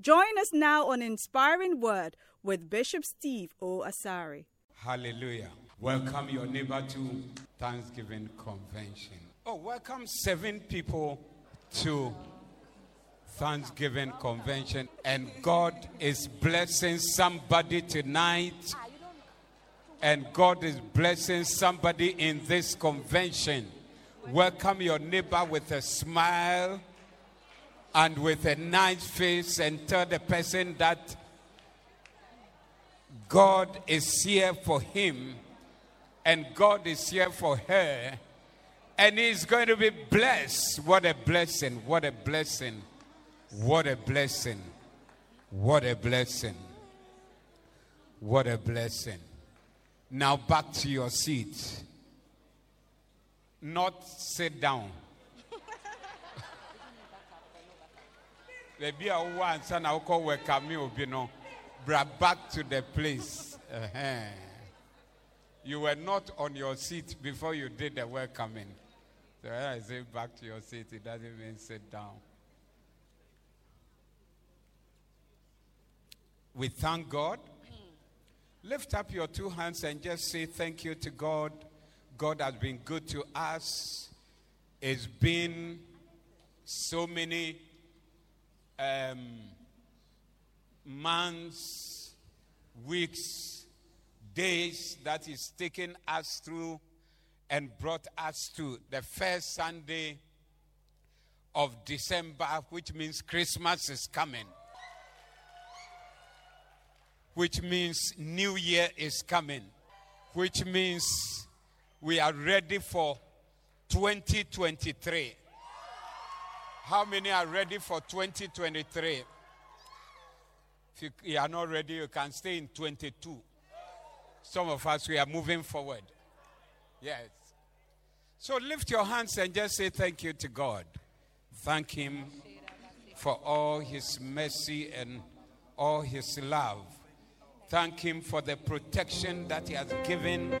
Join us now on Inspiring Word with Bishop Steve O. Asari. Hallelujah. Welcome your neighbor to Thanksgiving Convention. Oh, welcome seven people to Thanksgiving Convention. And God is blessing somebody tonight. And God is blessing somebody in this convention. Welcome your neighbor with a smile and with a nice face and tell the person that God is here for him and God is here for her and he's going to be blessed. What a blessing! What a blessing! What a blessing! What a blessing! What a blessing. Now back to your seat. Not sit down. Baabi a ansa na welcome obi no bra back to the place. Uh-huh. you were not on your seat before you did the welcoming. So when i say back to your seat it doesn't mean sit down. We thank god. Lift up your two hands and just say thank you to god. God has been good to us. It's been so many um, months, weeks, days that is taken us through and brought us to the first Sunday of December, which means Christmas is coming, which means New Year is coming, which means we are ready for 2023. How many are ready for 2023? If you are not ready, you can stay in 22. Some of us, we are moving forward. Yes. So lift your hands and just say thank you to God. Thank Him for all His mercy and all His love. Thank Him for the protection that He has given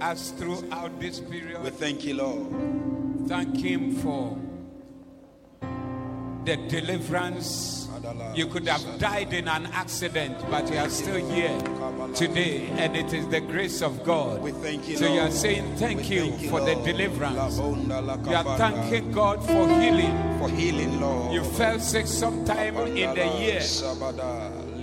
us throughout this period. We thank you, Lord. Thank Him for the deliverance. You could have died in an accident, but you are still here today, and it is the grace of God. We thank you, so you are saying thank you for the deliverance. You are thanking God for healing. for healing, Lord. You fell sick sometime in the year.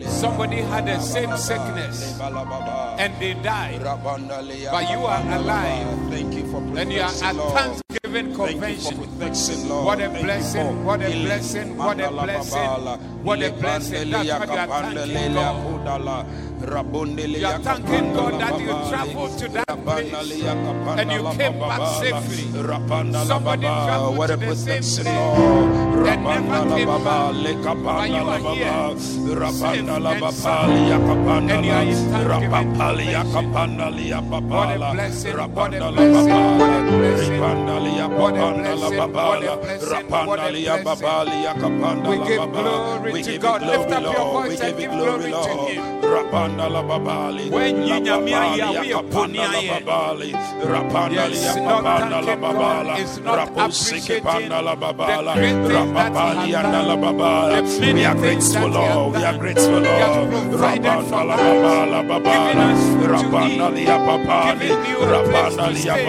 Somebody had the same sickness and they died. But you are alive. Thank you for And you are at Thanksgiving For convention. protection, Lord. What a blessing, what a blessing, what a blessing, what a blessing. That's what you are thanking God. You are thanking God that you traveled to that place and you came back safely. Somebody traveled to the same place and never came back. But you are here, safe and sound. And you are in Thanksgiving rapapali ya convention. kapandala What a blessing, what a blessing, what a blessing. Ribandali ya What a babandala blessing, what a babala, blessing, what a rapandali ya blessing. babali ya kapandala We give glory to God. Lift up your voice and give glory, to. Him. When la Nyinyamia babali ya ya we kapandala oponia ye. babali, rapandali Yes, not babandala thanking God babala, is not appreciating the great things that He has done. We are grateful, that He has Lord. We are grateful, Lord. provided for us, giving us to eat, giving you a place to stay.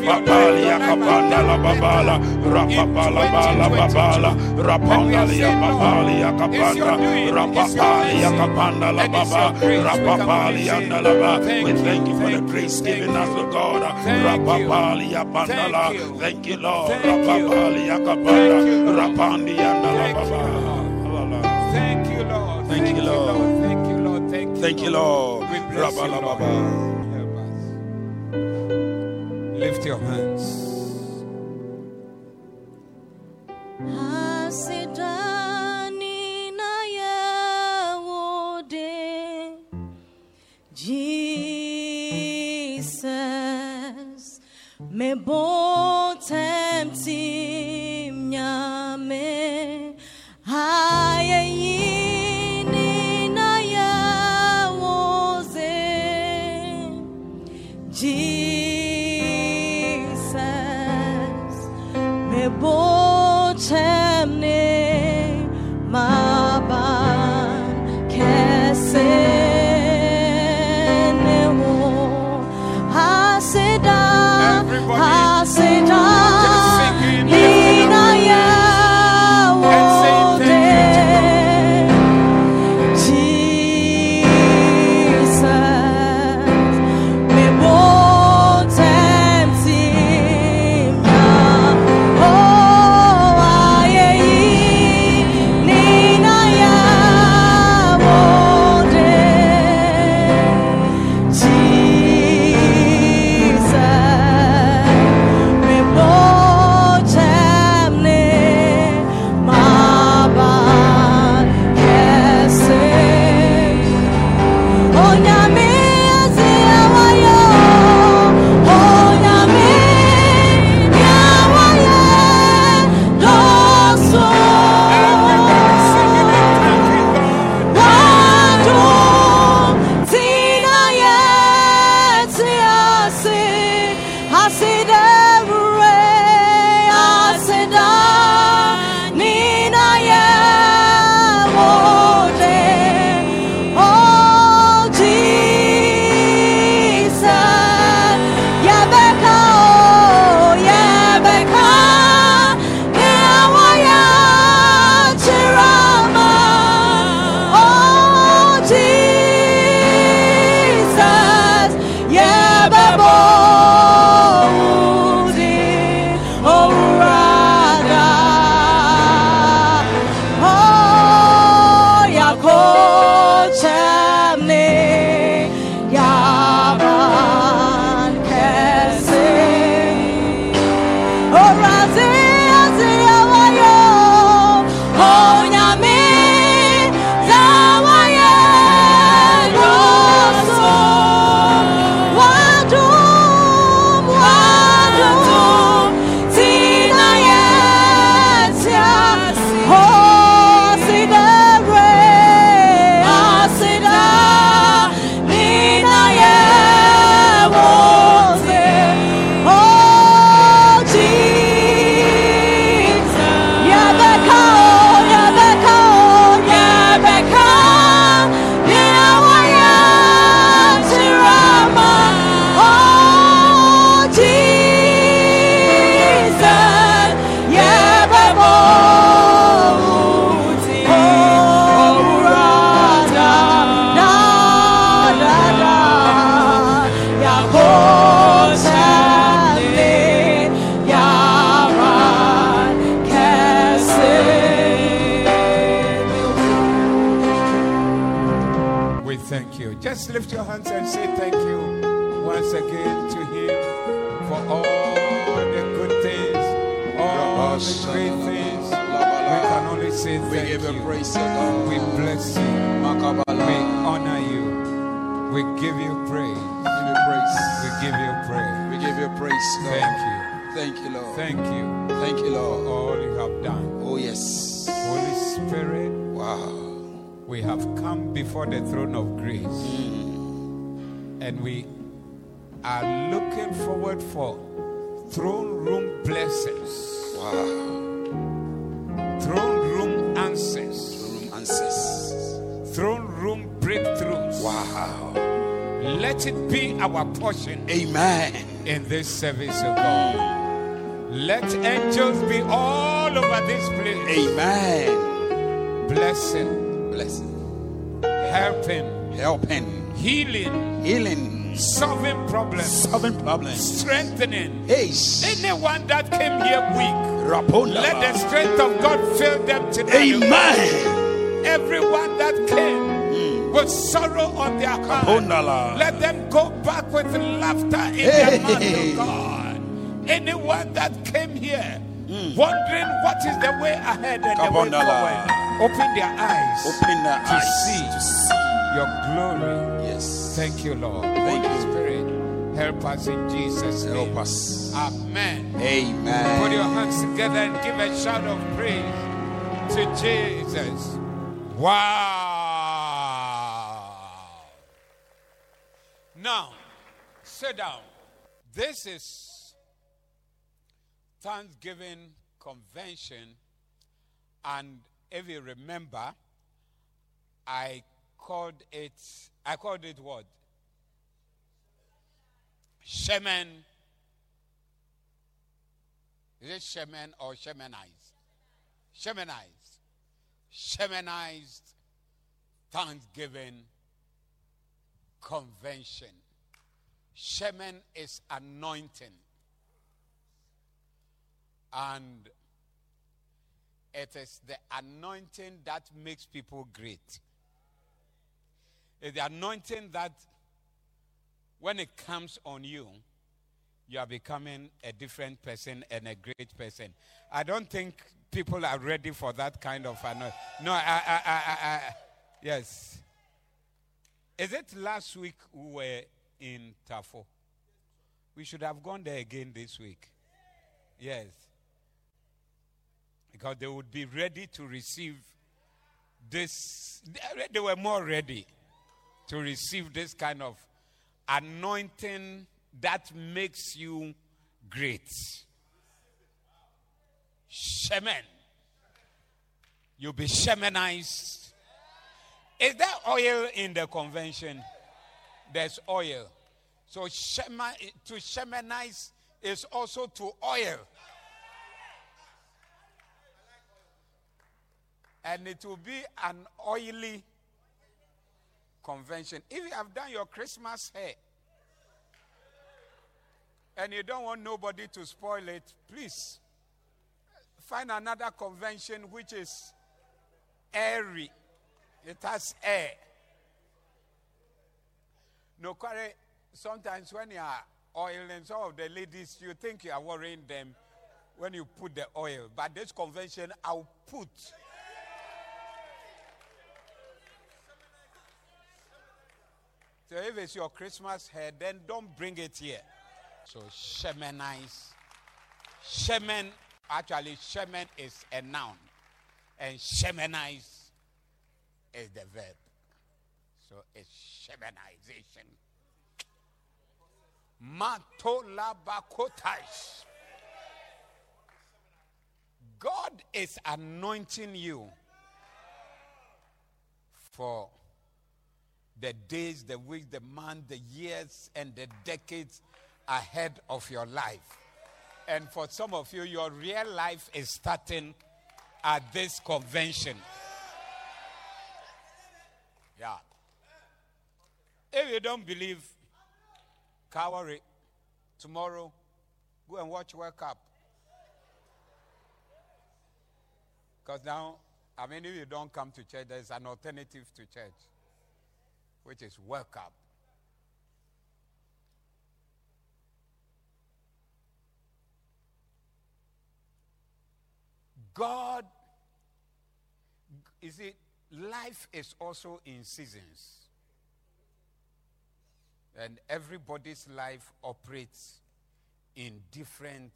He kapanda, has improved your life. rapapali Your ya life has kapanda la babala, rapapala bala babala, And we are rapandali ya saying, babali ya kapanda, your doing, it's your rapapali ya mercy, kapanda la baba, your grace. We can only rapapali say, ya la ba. thank you, for the grace given us. O oh God. Thank you. Rapapali ya bandala. Thank you. Thank you, Lord. Thank you. Rapapali ya Thank you, Lord. rapandi ya la Thank you. Lord. Thank you, Lord. Thank you, Lord. Thank you, Lord. Thank you, Thank you, Lord lift your hands. Jesus, me bon We give you praise. We Give you praise. We give you praise. We give you praise, Lord. Thank you. Thank you, Lord. Thank you Thank you, Lord. all you have done. Oh, yes. Holy Spirit, Wow. we have come before the throne of grace Mm. and we are looking forward for throne room blessings, Wow. Let it be our portion Amen. in this service of God. Let angels be all over this place, Amen. blessing, Blessing. helping, Helping. healing, Healing. solving problems, Solving problems. strengthening. Hey. Anyone that came here weak, Raponda. let the strength of God fill them today. Amen. Everyone that came with sorrow on their heart, let them go back with laughter in Hey. their mouth, oh God. Anyone that came here hmm. wondering what is the way ahead and the way forward, open their eyes Open the to eyes see to see. your glory. Yes. Thank you, Lord. Thank Holy you. Spirit, Help us in Jesus' name. Help us. Amen. Amen. Put your hands together and give a shout of praise to Jesus. Wow. Now, sit down. This is Thanksgiving convention, and if you remember, I called it. I called it what? Shemen. Is it Shemen or Shemenized? Shemenized. Shemenized Thanksgiving Convention. Shemen is anointing. And it is the anointing that makes people great. It's the anointing that when it comes on you, you are becoming a different person and a great person. I don't think people are ready for that kind of anointing. No, I, I, I, I, yes. Is it last week we were in Tafo? We should have gone there again this week. Yes. Because they would be ready to receive this. They were more ready to receive this kind of anointing that makes you great. Shemen. You'll be shemenized. Is there oil in the convention? There's oil. So shema, to shemanize is also to oil. And it will be an oily convention. If you have done your Christmas hair and you don't want nobody to spoil it, please find another convention which is airy. It has air. No, Kware, sometimes when you are oiling some of the ladies, you think you are worrying them when you put the oil. But this convention, I'll put. So if it's your Christmas hair, then don't bring it here. So shemanize. Shemen, actually, shemen is a noun. And shemanize is the verb. So it's. Matolabakotash. God is anointing you for the days, the weeks, the months, the years, and the decades ahead of your life. And for some of you, your real life is starting at this convention. Yeah. If you don't believe, Calvary, tomorrow, go and watch World Cup. Because now, I mean, if you don't come to church, there's an alternative to church, which is World Cup. God, you see, life is also in seasons. And everybody's life operates in different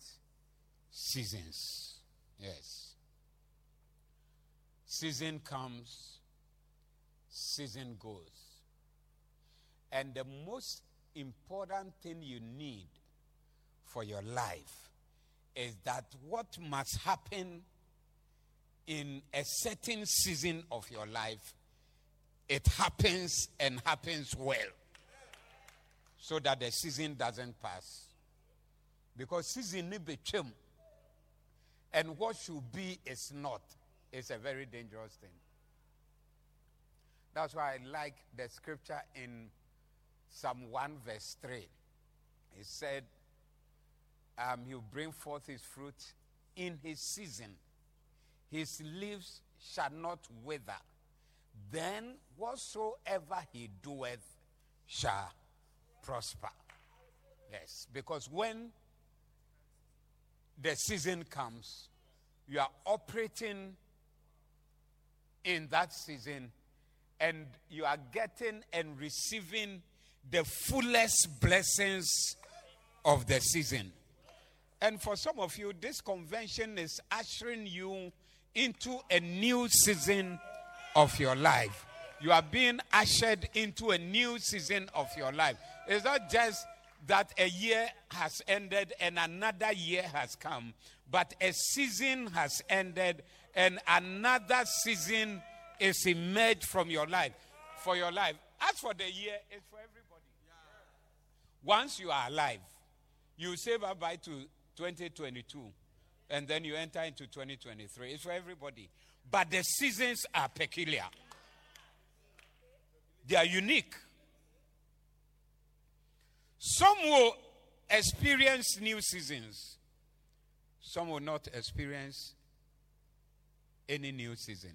seasons. Yes. Season comes, season goes. And the most important thing you need for your life is that what must happen in a certain season of your life, it happens and happens well. So that the season doesn't pass. Because season need be chim. And what should be is not. It's a very dangerous thing. That's why I like the scripture in Psalm 1, verse 3. He said, um, He'll bring forth his fruit in his season his leaves shall not wither. Then whatsoever he doeth shall prosper. Yes, because when the season comes, you are operating in that season and you are getting and receiving the fullest blessings of the season. And for some of you, this convention is ushering you into a new season of your life. You are being ushered into a new season of your life. It's not just that a year has ended and another year has come, but a season has ended and another season is emerged from your life. For your life. As for the year, it's for everybody. Once you are alive, you save up by to 2022 and then you enter into 2023. It's for everybody. But the seasons are peculiar, they are unique. Some will experience new seasons, some will not experience any new season.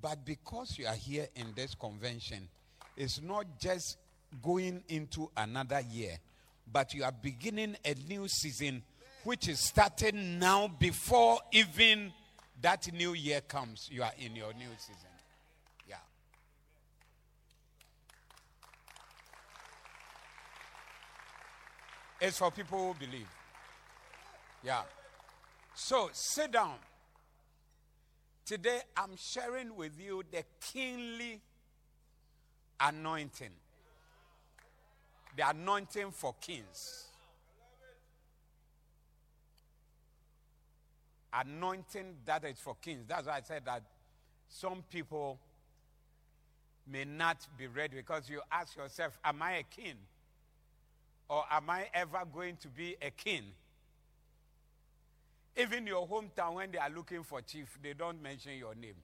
But because you are here in this convention, it's not just going into another year, but you are beginning a new season which is starting now before even that new year comes. You are in your new season. Yeah. It's for people who believe. Yeah. So sit down. Today I'm sharing with you the kingly anointing. The anointing for kings. Anointing that is for kings. That's why I said that some people may not be ready because you ask yourself, Am I a king? Or am I ever going to be a king? Even your hometown, when they are looking for chief, they don't mention your name.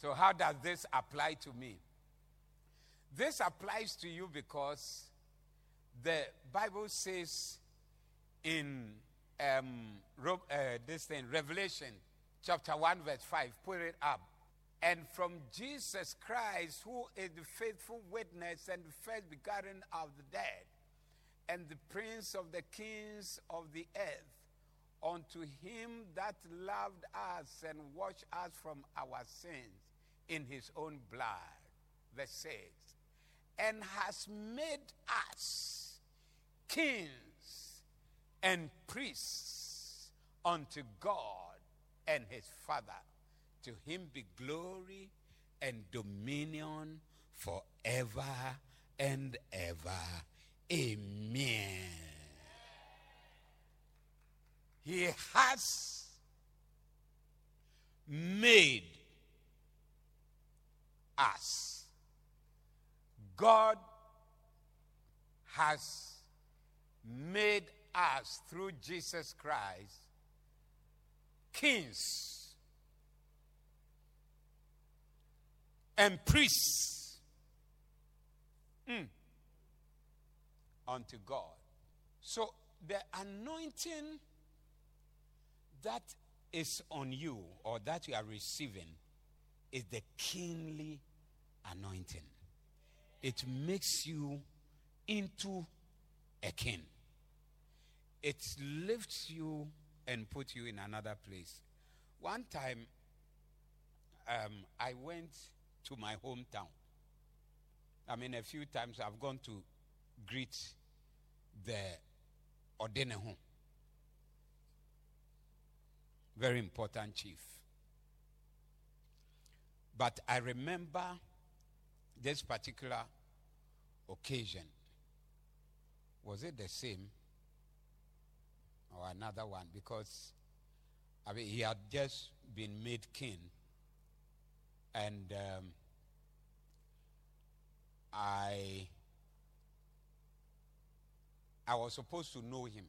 So, how does this apply to me? This applies to you because the Bible says in um, uh, this thing, Revelation chapter 1, verse 5, put it up. And from Jesus Christ, who is the faithful witness and the first begotten of the dead, and the prince of the kings of the earth, unto him that loved us and washed us from our sins in his own blood. Verse 6. And has made us kings and priests unto God and his Father. To him be glory and dominion forever and ever. Amen. He has made us. God has made us through Jesus Christ kings and priests mm, unto God. So the anointing that is on you or that you are receiving is the kingly anointing. It makes you into a king. It lifts you and puts you in another place. One time, um, I went to my hometown. I mean, a few times I've gone to greet the Odenehu very important chief. But I remember this particular occasion. Was it the same or another one? Because I mean, he had just been made king, and um, I I was supposed to know him,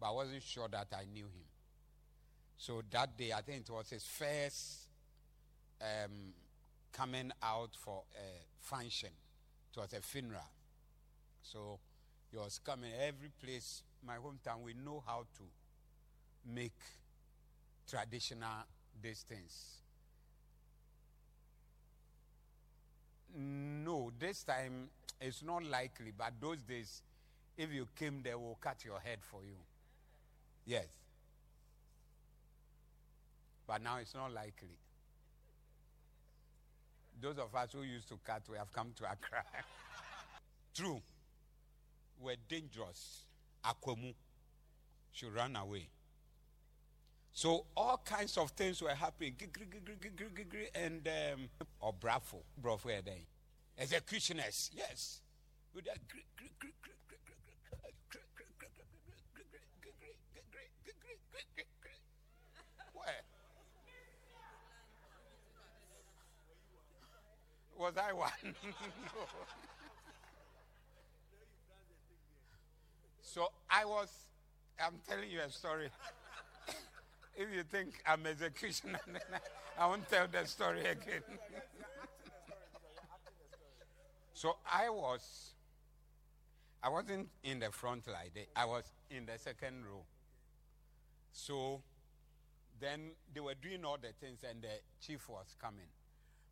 but I wasn't sure that I knew him. So that day, I think it was his first um, coming out for a function. It was a funeral. So he was coming every place, my hometown, we know how to make traditional distance. No, this time it's not likely, but those days, if you came, they will cut your head for you. Yes. But now it's not likely. Those of us who used to cut, we have come to Accra. True. We're dangerous. Akwemu she ran away. So all kinds of things were happening. And um, or bravo, bravo executioners, yes. With that? Was I one? So I was, I'm telling you a story. if you think I'm executioner, I won't tell that story again. so I was, I wasn't in the front that. I was in the second row. So then they were doing all the things, and the chief was coming.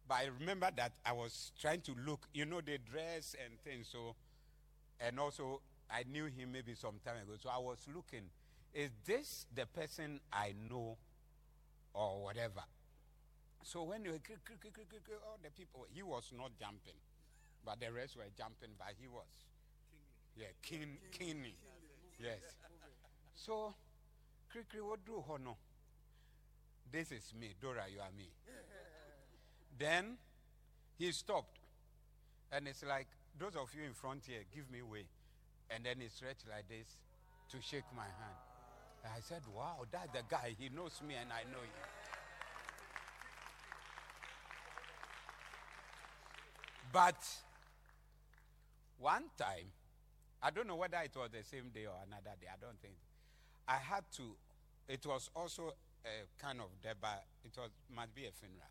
But I remember that I was trying to look, you know, the dress and things. So, and also I knew him maybe some time ago. So I was looking, is this the person I know or whatever? So when you all the people, he was not jumping, but the rest were jumping, but he was. Yeah, king, king. Yes. So, what do you know? This is me, Dora, you are me. Then he stopped. And it's like, those of you in front here, give me way. And then he stretched like this to shake my hand. I said, Wow, that's the guy. He knows me and I know him. But one time, I don't know whether it was the same day or another day, I don't think. I had to, it was also a kind of deba, it was must be a funeral.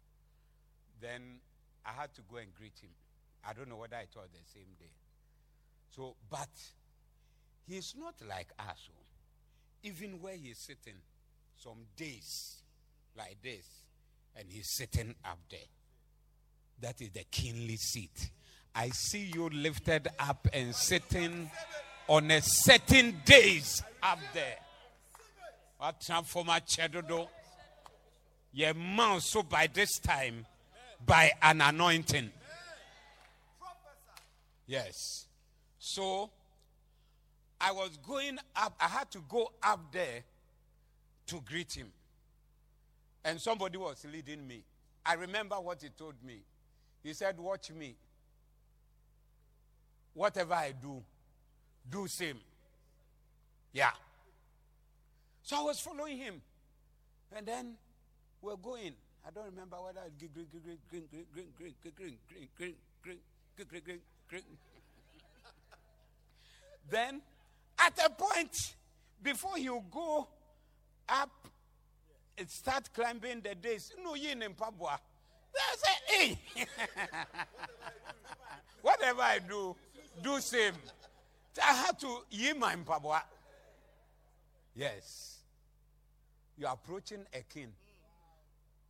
Then I had to go and greet him. I don't know whether it was the same day. So, but he's not like us. Oh. Even where he's sitting, some days like this, and he's sitting up there. That is the kingly seat. I see you lifted up and sitting on a certain days up there. What transformer chedodo? Your mouth so by this time by an anointing. Yes. So I was going up, I had to go up there to greet him. And somebody was leading me. I remember what he told me. He said, Watch me. Whatever I do, do same. Yeah. So I was following him. And then we're going. I don't remember whether green, green, green, green, green, green, green, green, green, green, green, green, green, green, green. Then, at a point, before you go up and start climbing the days, no, you in Pabua. I say, hey, whatever I do, do same. I had to yi my Pabua. Yes. You're approaching a king.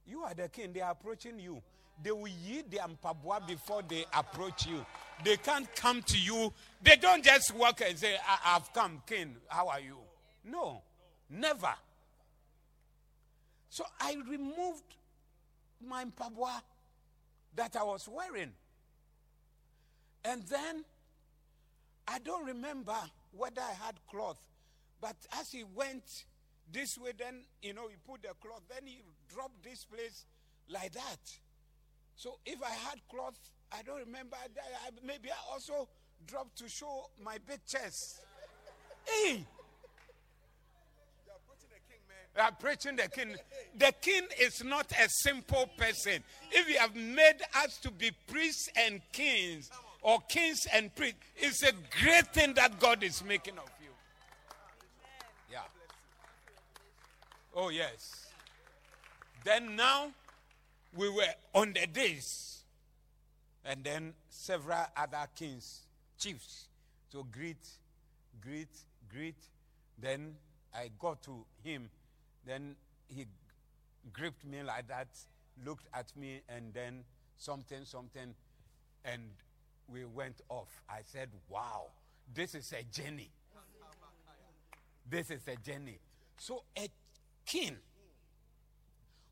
You are the king. They are approaching you. They will yield their mpabwa before they approach you. They can't come to you. They don't just walk and say, I- have come, king. How are you? No, never. So I removed my mpabwa that I was wearing. And then I don't remember whether I had cloth, but as he went this way, then, you know, he put the cloth, then he dropped this place like that. So if I had cloth, I don't remember, I, maybe I also dropped to show my big chest. hey! You are preaching the king. The king is not a simple person. If you have made us to be priests and kings, or kings and priests, it's a great thing that God is making of you. Yeah. Oh, yes. Then now we were on the days, and then several other kings, chiefs, to greet, greet, greet. Then I got to him. Then he gripped me like that, looked at me, and then something, something, and we went off. I said, Wow, this is a journey. This is a journey. So a king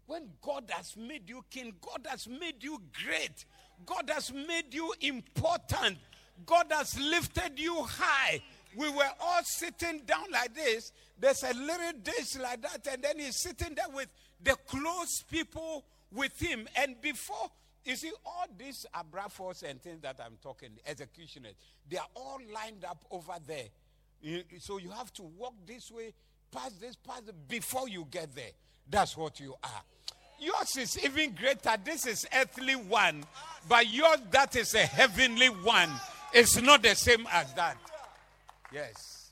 When God has made you king, God has made you great, God has made you important, God has lifted you high. We were all sitting down like this. There's a little dish like that, and then he's sitting there with the close people with him. And before, you see, all these abrafos and things that I'm talking, executioners, they are all lined up over there. So you have to walk this way, pass this, pass this, before you get there. That's what you are. Yours is even greater. This is earthly one, but yours that is a heavenly one. It's not the same as that. Yes.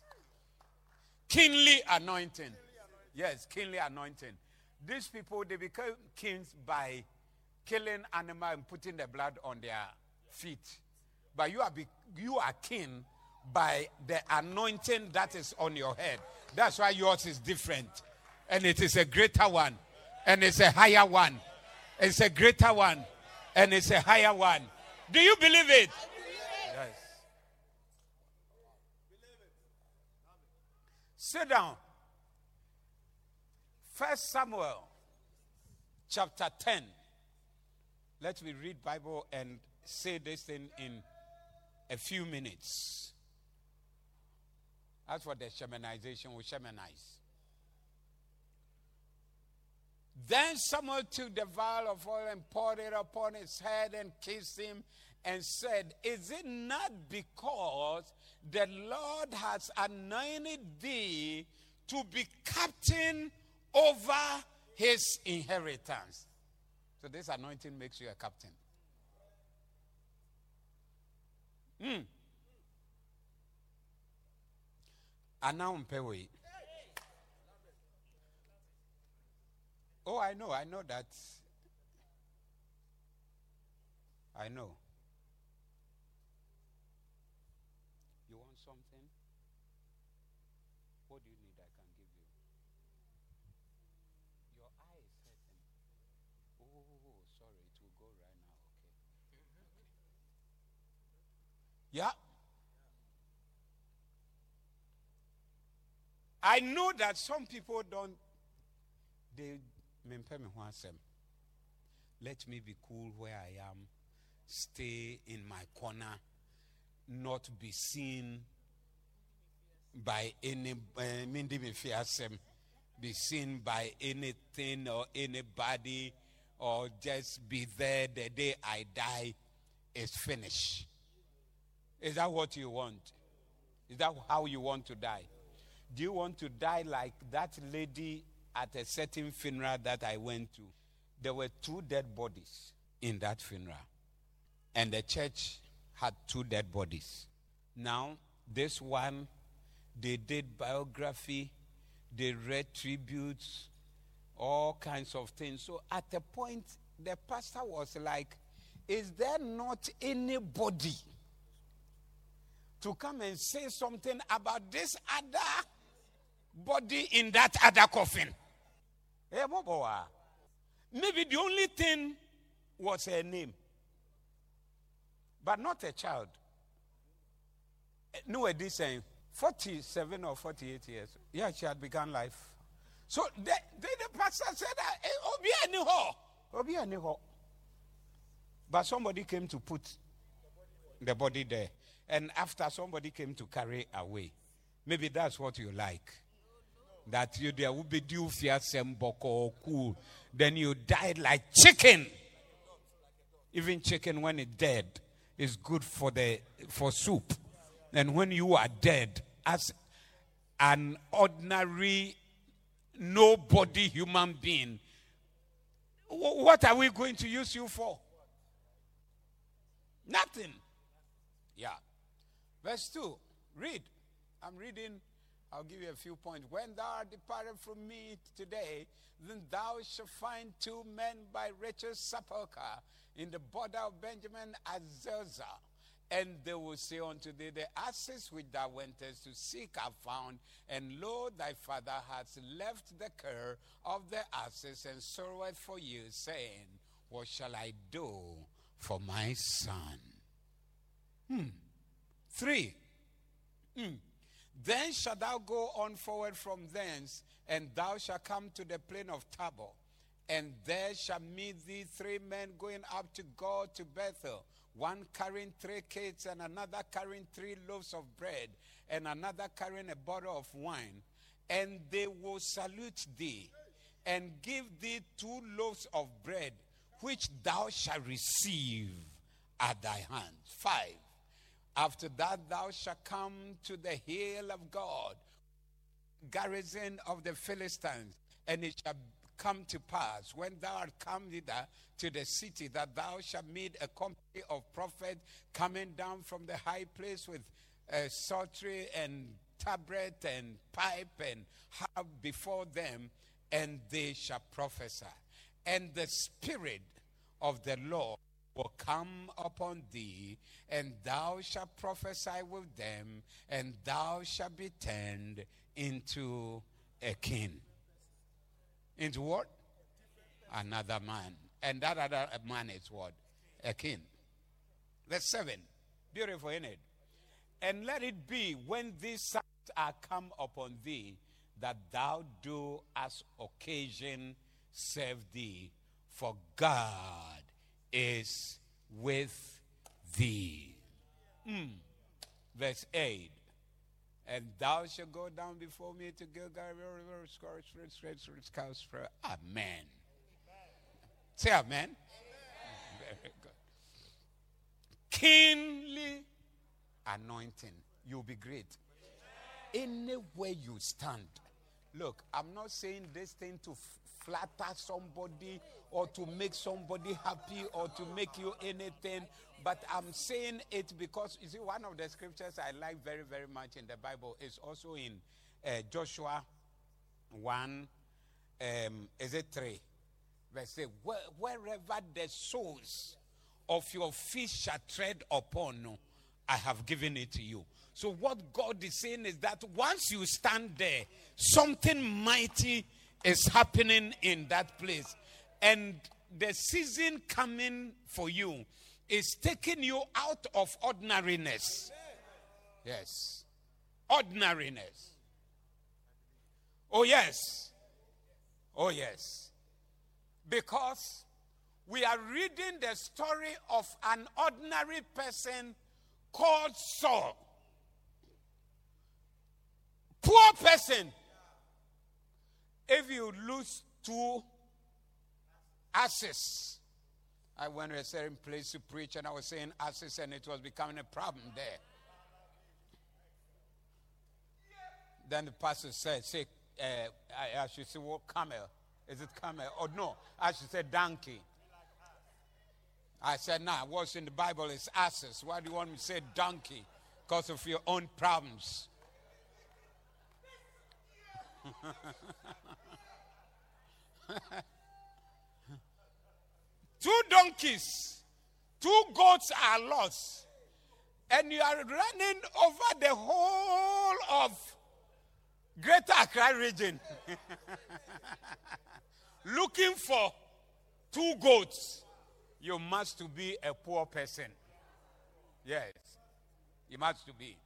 Kingly anointing. Yes, kingly anointing. These people they become kings by killing animal and putting the blood on their feet. But you are be, you are king by the anointing that is on your head. That's why yours is different. And it is a greater one. And it's a higher one. It's a greater one. And it's a higher one. Do you believe it? Yes. Sit down. First Samuel chapter 10. Let me read Bible and say this thing in a few minutes. As for the Shemanization, we Shemanize. Then Samuel took the vial of oil and poured it upon his head and kissed him and said, Is it not because the Lord has anointed thee to be captain over his inheritance? So this anointing makes you a captain. Hmm. Oh, I know, I know that. I know. You want something? What do you need? I can give you. Your eye is hurting. Oh, sorry, it will go right now. Okay. Yeah. I know that some people don't. They mempɛ me ho asɛm. Let me be cool where I am. Stay in my corner. Not be seen by any. eh, Mindi me fi asɛm. Be seen by anything or anybody, or just be there the day I die. Is finished. Is that what you want? Is that how you want to die? Do you want to die like that lady at a certain funeral that I went to? There were two dead bodies in that funeral, and the church had two dead bodies. Now, this one, they did biography, they read tributes, all kinds of things. So at a point, the pastor was like, Is there not anybody? to come and say something about this other body in that other coffin. Eh. Maybe the only thing was her name, but not a child. Eh, No, this saying 47 or 48 years. Yeah, she had begun life. So the, the, the pastor said, eh, Obi any ho, Obi any ho. But somebody came to put the body there. And after somebody came to carry away. Maybe that's what you like. That you there will be due fear boko cool. Then you died like chicken. Even chicken when it's dead is good for the for soup. And when you are dead as an ordinary nobody human being, wh- what are we going to use you for? Nothing. Yeah. Verse 2. Read. I'm reading. I'll give you a few points. When thou art departed from me today, then thou shalt find two men by Rachel's sepulchre in the border of Benjamin at Zelzah. And they will say unto thee, The asses which thou wentest to seek are found, and lo, thy father has left the care of the asses and sorroweth for you, saying, What shall I do for my son? Three. Hmm. Then shalt thou go on forward from thence, and thou shalt come to the plain of Tabor. And there shall meet thee three men going up to God to Bethel, one carrying three cakes, and another carrying three loaves of bread, and another carrying a bottle of wine. And they will salute thee, and give thee two loaves of bread, which thou shalt receive at thy hands. Five. After that, thou shalt come to the hill of God, garrison of the Philistines, and it shall come to pass when thou art come thither to the city that thou shalt meet a company of prophets coming down from the high place with uh, psaltery and tabret and pipe and harp before them, and they shall prophesy. And the Spirit of the Lord will come upon thee, and thou shalt prophesy with them, and thou shalt be turned into a king. Into what? Another man. And that other man is what? A king. Verse 7. Beautiful, isn't it? And let it be when these signs are come upon thee, that thou do as occasion serve thee, for God is with thee. Mm. Verse 8. And thou shalt go down before me to Gilgal. River scorched streets courts for amen. Say amen. Very good. Kingly anointing. You'll be great. Anywhere you stand. Look, I'm not saying this thing to flatter somebody or to make somebody happy or to make you anything, but I'm saying it because you see, one of the scriptures I like very, very much in the Bible is also in uh, Joshua 1, um, is it 3? Verse 8, Where, wherever the soles of your feet shall tread upon, I have given it to you. So, what God is saying is that once you stand there, something mighty is happening in that place. And the season coming for you is taking you out of ordinariness. Yes. Ordinariness. Oh, yes. Oh, yes. Because we are reading the story of an ordinary person called Saul. Poor person. If you lose two asses, I went to a certain place to preach and I was saying asses and it was becoming a problem there. Then the pastor said, say, uh, I, I should say, what, camel? Is it camel? Or no, I should say donkey. I said, nah, what's in the Bible is asses. Why do you want me to say donkey? Because of your own problems. two donkeys, two goats are lost, and you are running over the whole of Greater Accra region looking for two goats. You must to be a poor person. Yes, you must to be.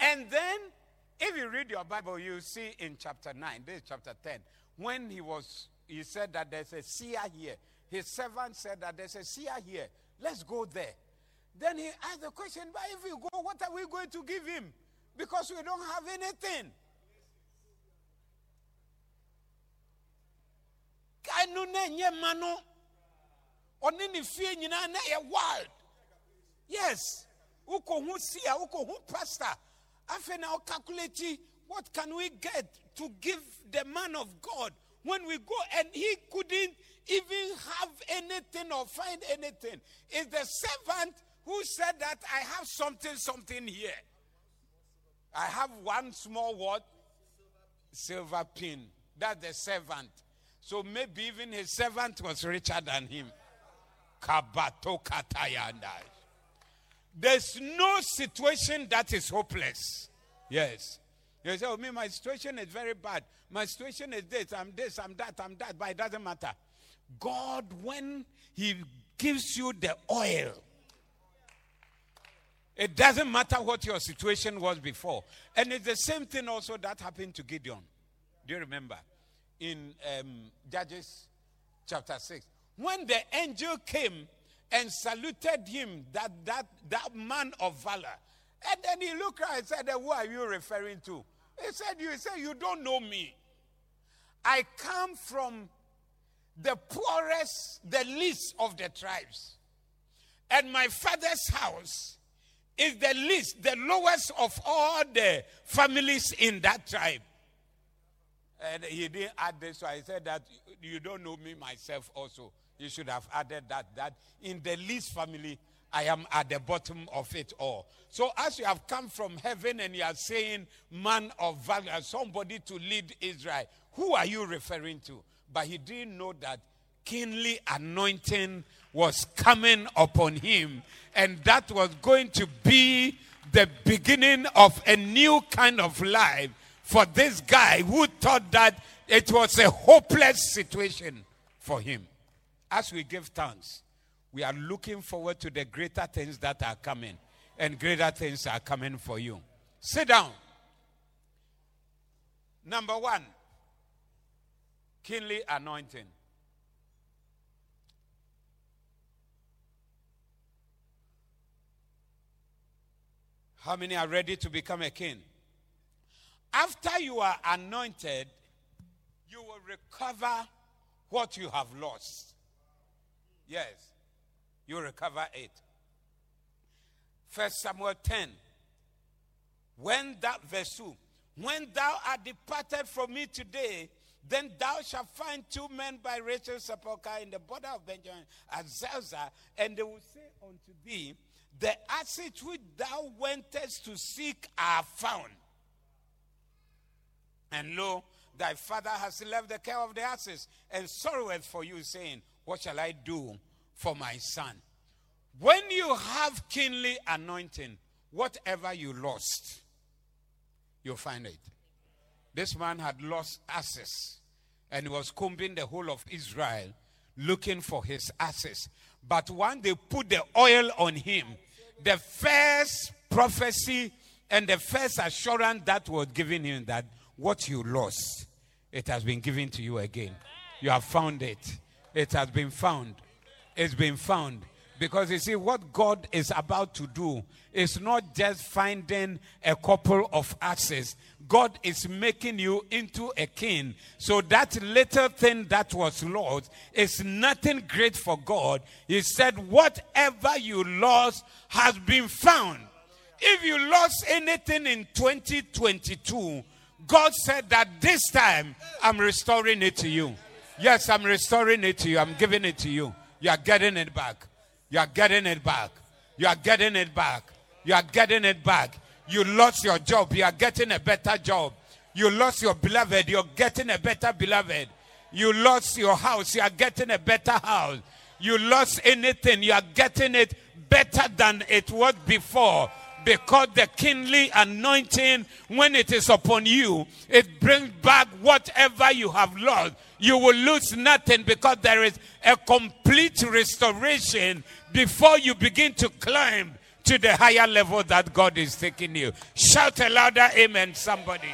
And then, if you read your Bible, you see in chapter 9, this is chapter 10, when he was, he said that there's a seer here. His servant said that there's a seer here. Let's go there. Then he asked the question, but if we go, what are we going to give him? Because we don't have anything. Kanu na nye mano. Ɔne ne. Yes. Pastor. Afei na ɔcalculate what can we get to give the man of God when we go and he couldn't even have anything or find anything. It's the servant who said that I have something, something here. I have one small what? Silver pin. That's the servant. So maybe even his servant was richer than him. Kabato. There's no situation that is hopeless. Yes. You say, oh, me, my situation is very bad. My situation is this, I'm this, I'm that, I'm that, but it doesn't matter. God, when He gives you the oil, it doesn't matter what your situation was before. And it's the same thing also that happened to Gideon. Do you remember? in um, Judges chapter 6. When the angel came and saluted him, that, that, that man of valor, and then he looked around and said, Who are you referring to? He said, You say you don't know me. I come from the poorest, the least of the tribes. And my father's house is the least, the lowest of all the families in that tribe. And he didn't add this, so I said that you don't know me myself also. You should have added that, that in the least family, I am at the bottom of it all. So as you have come from heaven and you are saying, man of valor, somebody to lead Israel, who are you referring to? But he didn't know that kingly anointing was coming upon him, and that was going to be the beginning of a new kind of life for this guy who thought that it was a hopeless situation for him. As we give thanks, we are looking forward to the greater things that are coming, and greater things are coming for you. Sit down. Number one, kingly anointing. How many are ready to become a king? After you are anointed, you will recover what you have lost. Yes, you recover it. First Samuel 10. When that verse 2, when thou art departed from me today, then thou shalt find two men by Rachel's sepulchre in the border of Benjamin at Zelzah, and they will say unto thee, The assets which thou wentest to seek are found. And lo, thy father has left the care of the asses and sorroweth for you, saying, What shall I do for my son? When you have kingly anointing, whatever you lost, you'll find it. This man had lost asses and he was combing the whole of Israel looking for his asses. But when they put the oil on him, the first prophecy and the first assurance that was given him that what you lost, it has been given to you again. You have found it. It has been found. It's been found. Because you see, what God is about to do is not just finding a couple of asses. God is making you into a king. So that little thing that was lost is nothing great for God. He said, Whatever you lost has been found. If you lost anything in 2022, God said that this time I'm restoring it to you. Yes, I'm restoring it to you. I'm giving it to you. You are getting it back. You are getting it back. You are getting it back. You are getting it back. You lost your job. You are getting a better job. You lost your beloved. You're getting a better beloved. You lost your house. You are getting a better house. You lost anything. You are getting it better than it was before. Because the kingly anointing, when it is upon you, it brings back whatever you have lost. You will lose nothing because there is a complete restoration before you begin to climb to the higher level that God is taking you. Shout a louder amen, somebody.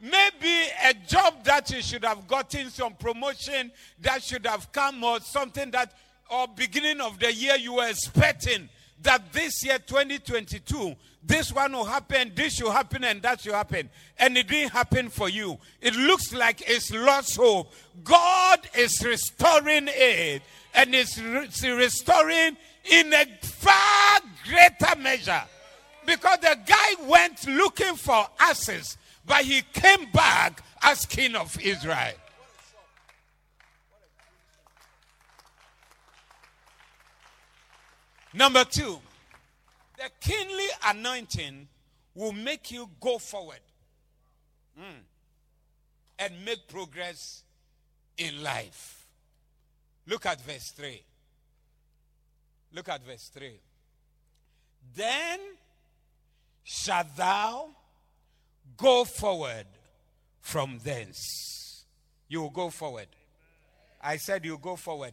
Maybe a job that you should have gotten, some promotion that should have come, or something that, or beginning of the year you were expecting that this year 2022 this one will happen this should happen and that should happen. And it didn't happen for you. It looks like it's lost hope. God is restoring it. And is re- restoring in a far greater measure. Because the guy went looking for asses but he came back as king of israel Number two, the kingly anointing will make you go forward mm, and make progress in life. Look at verse 3. Look at verse 3. Then shalt thou go forward from thence. You will go forward. I said you go forward.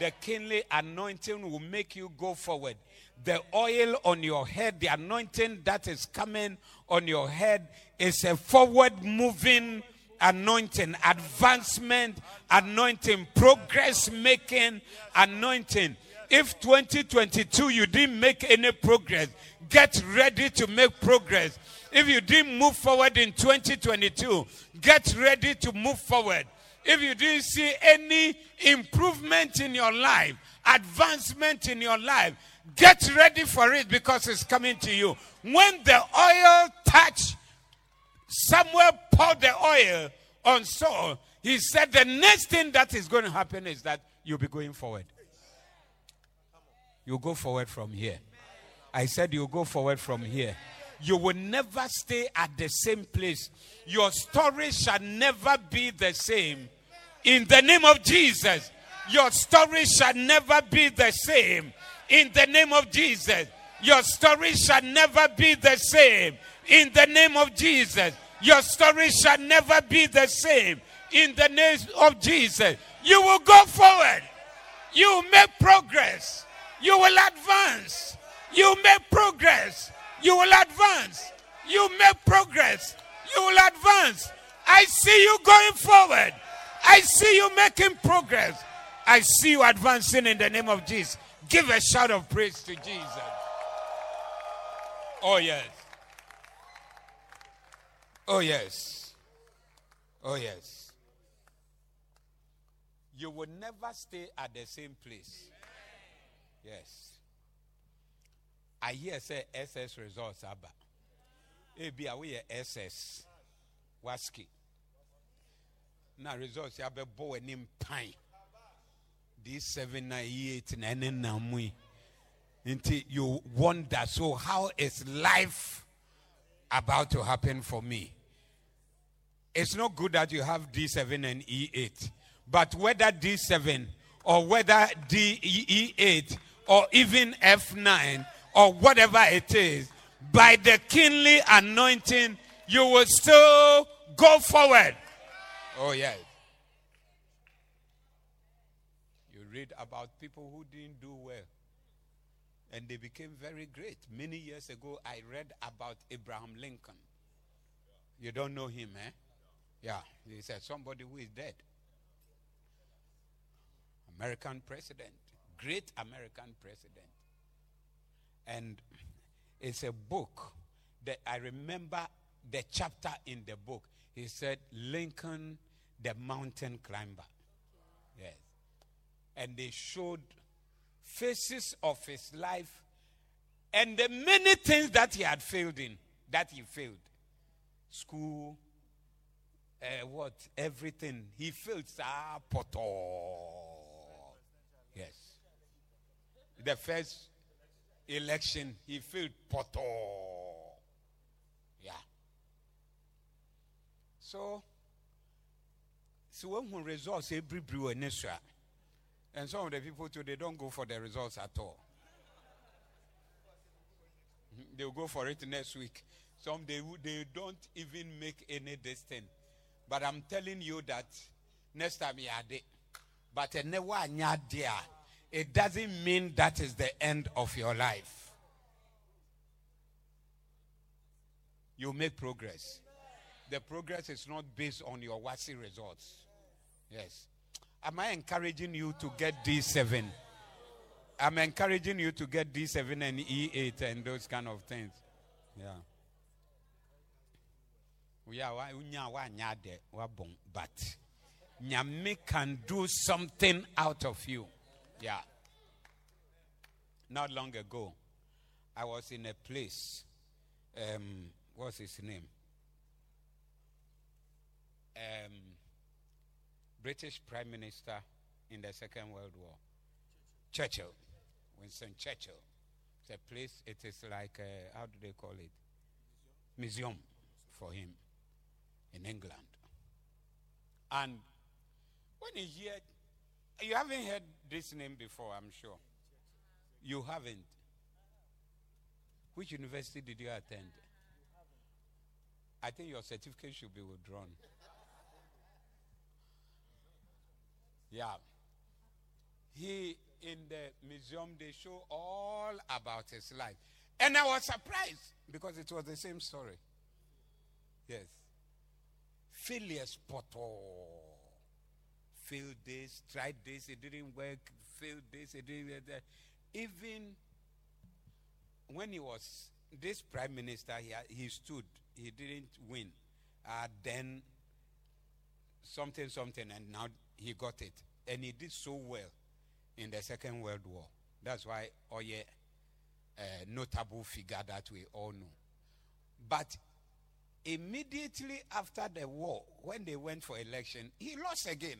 The kingly anointing will make you go forward. The oil on your head, the anointing that is coming on your head is a forward moving anointing, advancement, anointing, progress making, anointing. If 2022 you didn't make any progress, get ready to make progress. If you didn't move forward in 2022, get ready to move forward. If you didn't see any improvement in your life, advancement in your life, get ready for it because it's coming to you. When the oil touch, Samuel poured the oil on Saul. He said the next thing that is going to happen is that you'll be going forward. You'll go forward from here. I said you'll go forward from here. You will never stay at the same place. Your story shall never be the same. In the name of Jesus, your story shall never be the same. In the name of Jesus, your story shall never be the same. In the name of Jesus, your story shall never be the same. In the name of Jesus, you will go forward. You will make progress. You will advance. You make progress. You will advance. You make progress. You will advance. I see you going forward. I see you making progress. I see you advancing in the name of Jesus. Give a shout of praise to Jesus. Oh, yes. Oh, yes. Oh, yes. You will never stay at the same place. Yes. I hear say SS results aba. Ebi a we SS. Waski. Na results ya be bo enim pan. D7 na E8 na ene na mui. Nti you wonder so how is life about to happen for me? It's not good that you have D7 and E8. But whether D7 or whether D E8 or even F9 or whatever it is, by the kingly anointing, you will still go forward. Oh, yes. You read about people who didn't do well and they became very great. Many years ago, I read about Abraham Lincoln. You don't know him, eh? Yeah, he said somebody who is dead. American president, great American president. And it's a book that I remember the chapter in the book. He said, Lincoln, the mountain climber. Yes. And they showed faces of his life and the many things that he had failed in, that he failed. School, uh, what, everything. He failed. Ah, poto. Yes. The first election, he failed. Poto. Yeah. So, so when we results every brew and and some of the people too, they don't go for the results at all. Hmm, they'll go for it next week. Some they they don't even make any distance. But I'm telling you that next time you are there. But it doesn't mean that is the end of your life. You make progress. The progress is not based on your WASSCE results. Yes. Am I encouraging you to get D7? I'm encouraging you to get D7 and E8 and those kind of things. Yeah. But Nyame can do something out of you. Yeah. Not long ago, I was in a place. Um, what's his name? Um, British Prime Minister in the Second World War. Churchill. Winston Churchill. A place, it is like, a, how do they call it? Museum for him in England. And when you hear, you haven't heard this name before, I'm sure. You haven't. Which university did you attend? I think your certificate should be withdrawn. Yeah. He, in the museum, they show all about his life. And I was surprised because it was the same story. Yes. failures, poto. Failed this, tried this, it didn't work, failed this, it didn't work. that. Even when he was this prime minister, he, he stood, he didn't win. Uh, then something, something, and now he got it. And he did so well in the Second World War. That's why Oye, a notable figure that we all know. But immediately after the war, when they went for election, he lost again.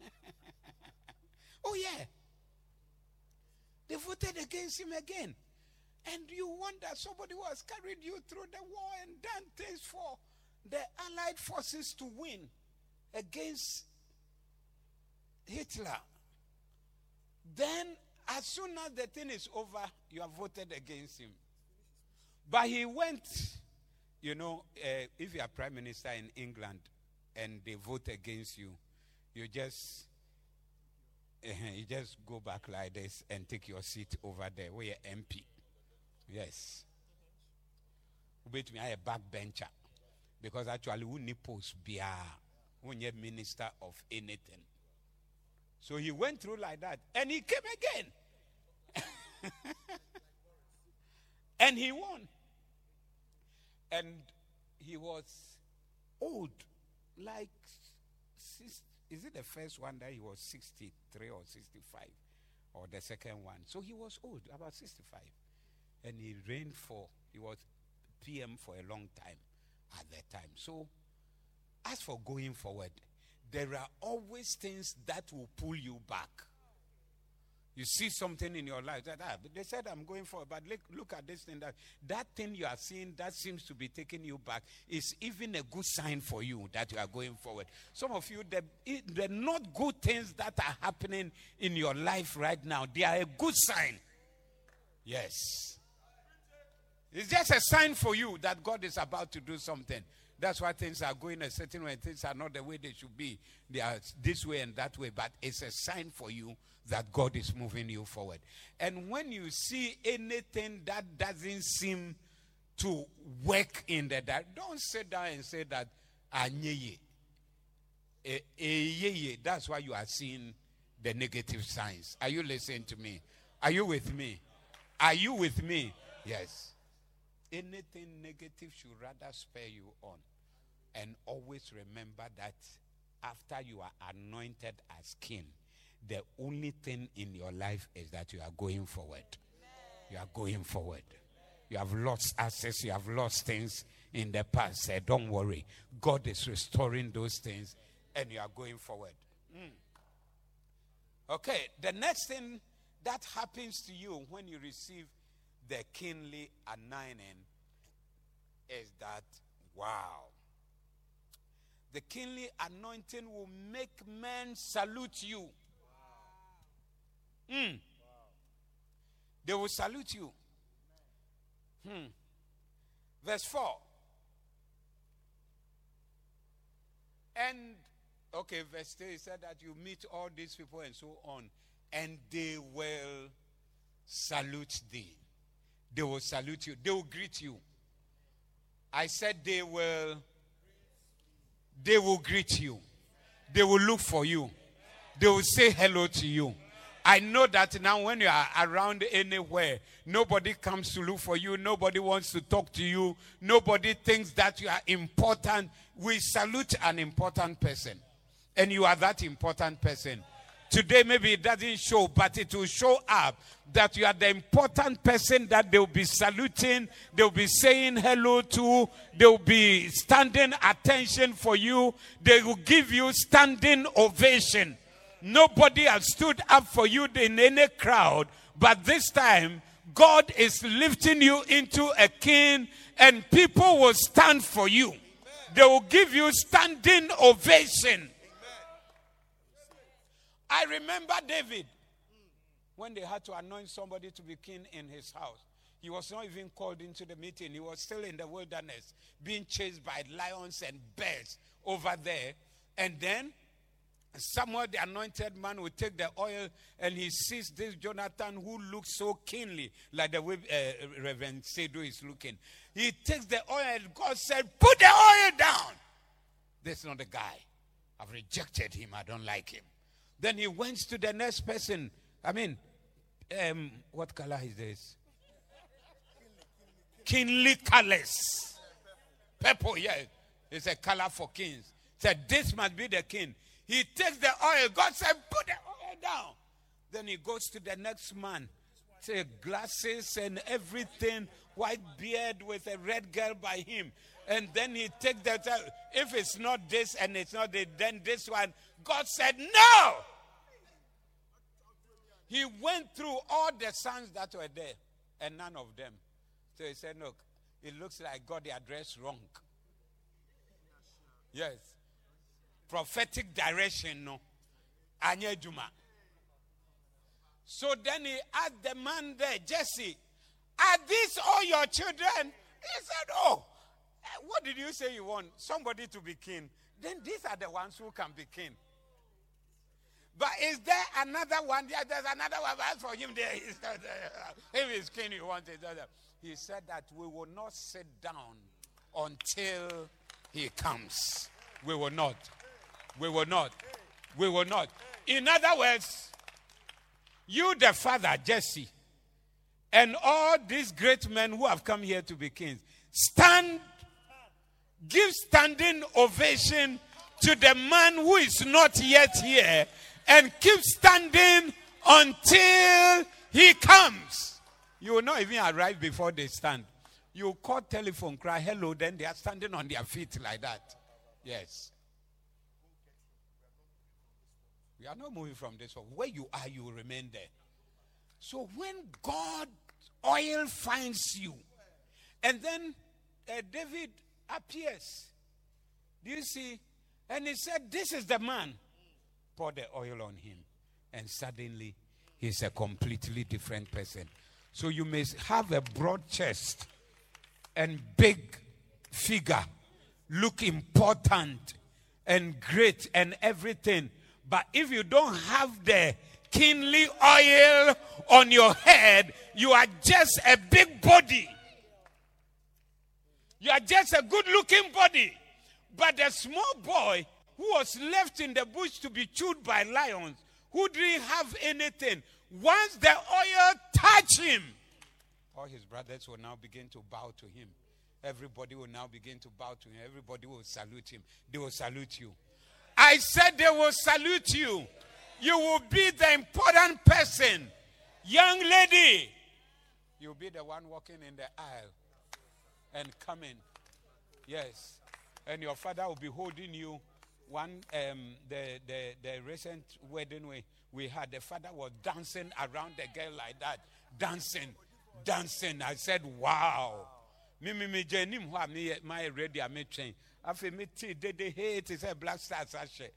oh, yeah. They voted against him again. And you wonder somebody who has carried you through the war and done things for the Allied forces to win against Hitler. Then, as soon as the thing is over, you have voted against him. But he went, you know, uh, if you are prime minister in England and they vote against you, you just uh, you just go back like this and take your seat over there where you're MP. Yes. Wait me, I a backbencher. Because actually, post bia when you're minister of anything. So he went through like that. And he came again. and he won. And he was old. Like, is it the first one that he was 63 or 65? Or the second one? So he was old, about 65. And he reigned for, he was PM for a long time at that time. So, as for going forward, there are always things that will pull you back. You see something in your life that ah, they said I'm going for, but look, look at this thing that that thing you are seeing that seems to be taking you back is even a good sign for you that you are going forward. Some of you, the, the not good things that are happening in your life right now, they are a good sign. Yes. It's just a sign for you that God is about to do something. That's why things are going a certain way. Things are not the way they should be. They are this way and that way. But it's a sign for you that God is moving you forward. And when you see anything that doesn't seem to work in the that, don't sit down and say that ah, anyeye. Eh, eh, That's why you are seeing the negative signs. Are you listening to me? Are you with me? Are you with me? Yes. Anything negative should rather spare you on. And always remember that after you are anointed as king, the only thing in your life is that you are going forward. You are going forward. You have lost access, you have lost things in the past. Say, don't worry. God is restoring those things and you are going forward. Mm. Okay, the next thing that happens to you when you receive the kingly anointing is that, wow, the kingly anointing will make men salute you. Mm. They will salute you. Hmm. Verse 4. And, okay, verse 3 said that you meet all these people and so on, and they will salute thee. They will salute you. They will greet you. I said they will they will greet you. They will look for you. They will say hello to you. I know that now when you are around anywhere, nobody comes to look for you. Nobody wants to talk to you. Nobody thinks that you are important. We salute an important person. And you are that important person. Today, maybe it doesn't show, but it will show up that you are the important person that they'll be saluting, they'll be saying hello to, they'll be standing attention for you, they will give you standing ovation. Nobody has stood up for you in any crowd, but this time, God is lifting you into a king, and people will stand for you. They will give you standing ovation. I remember David when they had to anoint somebody to be king in his house. He was not even called into the meeting. He was still in the wilderness, being chased by lions and bears over there. And then Samuel, the anointed man, will take the oil and he sees this Jonathan who looks so keenly, like the way uh, Reverend Sedo is looking. He takes the oil and God said, Put the oil down. This is not the guy. I've rejected him. I don't like him. Then he went to the next person. I mean, um, what color is this? Kingly colors. Purple, yeah. It's a color for kings. Said, This must be the king. He takes the oil. God said, Put the oil down. Then he goes to the next man. Say, glasses and everything, white beard with a red girl by him. And then he takes that. If it's not this and it's not it, then this one. God said, No. He went through all the sons that were there, and none of them. So he said, Look, it looks like I got the address wrong. Yes. Prophetic direction, no. Anya Juma. So then he asked the man there, Jesse, are these all your children? He said, Oh, eh, what did you say you want? Somebody to be king. Then these are the ones who can be king. But is there another one? Yeah, there's another one. As for him, there is uh, if he's king, you want it. Uh, uh. He said that we will not sit down until he comes. We will not. We will not. We will not. In other words, you, the father, Jesse, and all these great men who have come here to be kings, stand, give standing ovation to the man who is not yet here, and keep standing until he comes. You will not even arrive before they stand. You call telephone, cry hello, then they are standing on their feet like that. Yes. We are not moving from this one. Where you are, you remain there. So when God oil finds you, and then uh, David appears, do you see? And he said, This is the man. Pour the oil on him. And suddenly, he's a completely different person. So you may have a broad chest and big figure, look important and great and everything. But if you don't have the kingly oil on your head, you are just a big body. You are just a good looking body. But the small boy who was left in the bush to be chewed by lions, who didn't have anything, once the oil touched him, all his brothers will now begin to bow to him. Everybody will now begin to bow to him. Everybody will salute him. They will salute you. I said they will salute you. You will be the important person. Young lady, you'll be the one walking in the aisle and coming. Yes. And your father will be holding you. One, um, the, the, the recent wedding we, we had, the father was dancing around the girl like that. Dancing, dancing. I said, wow. Me, me, me, jenim, my ready, I'm train. afei mete dede hey te sɛ black stars ahyɛ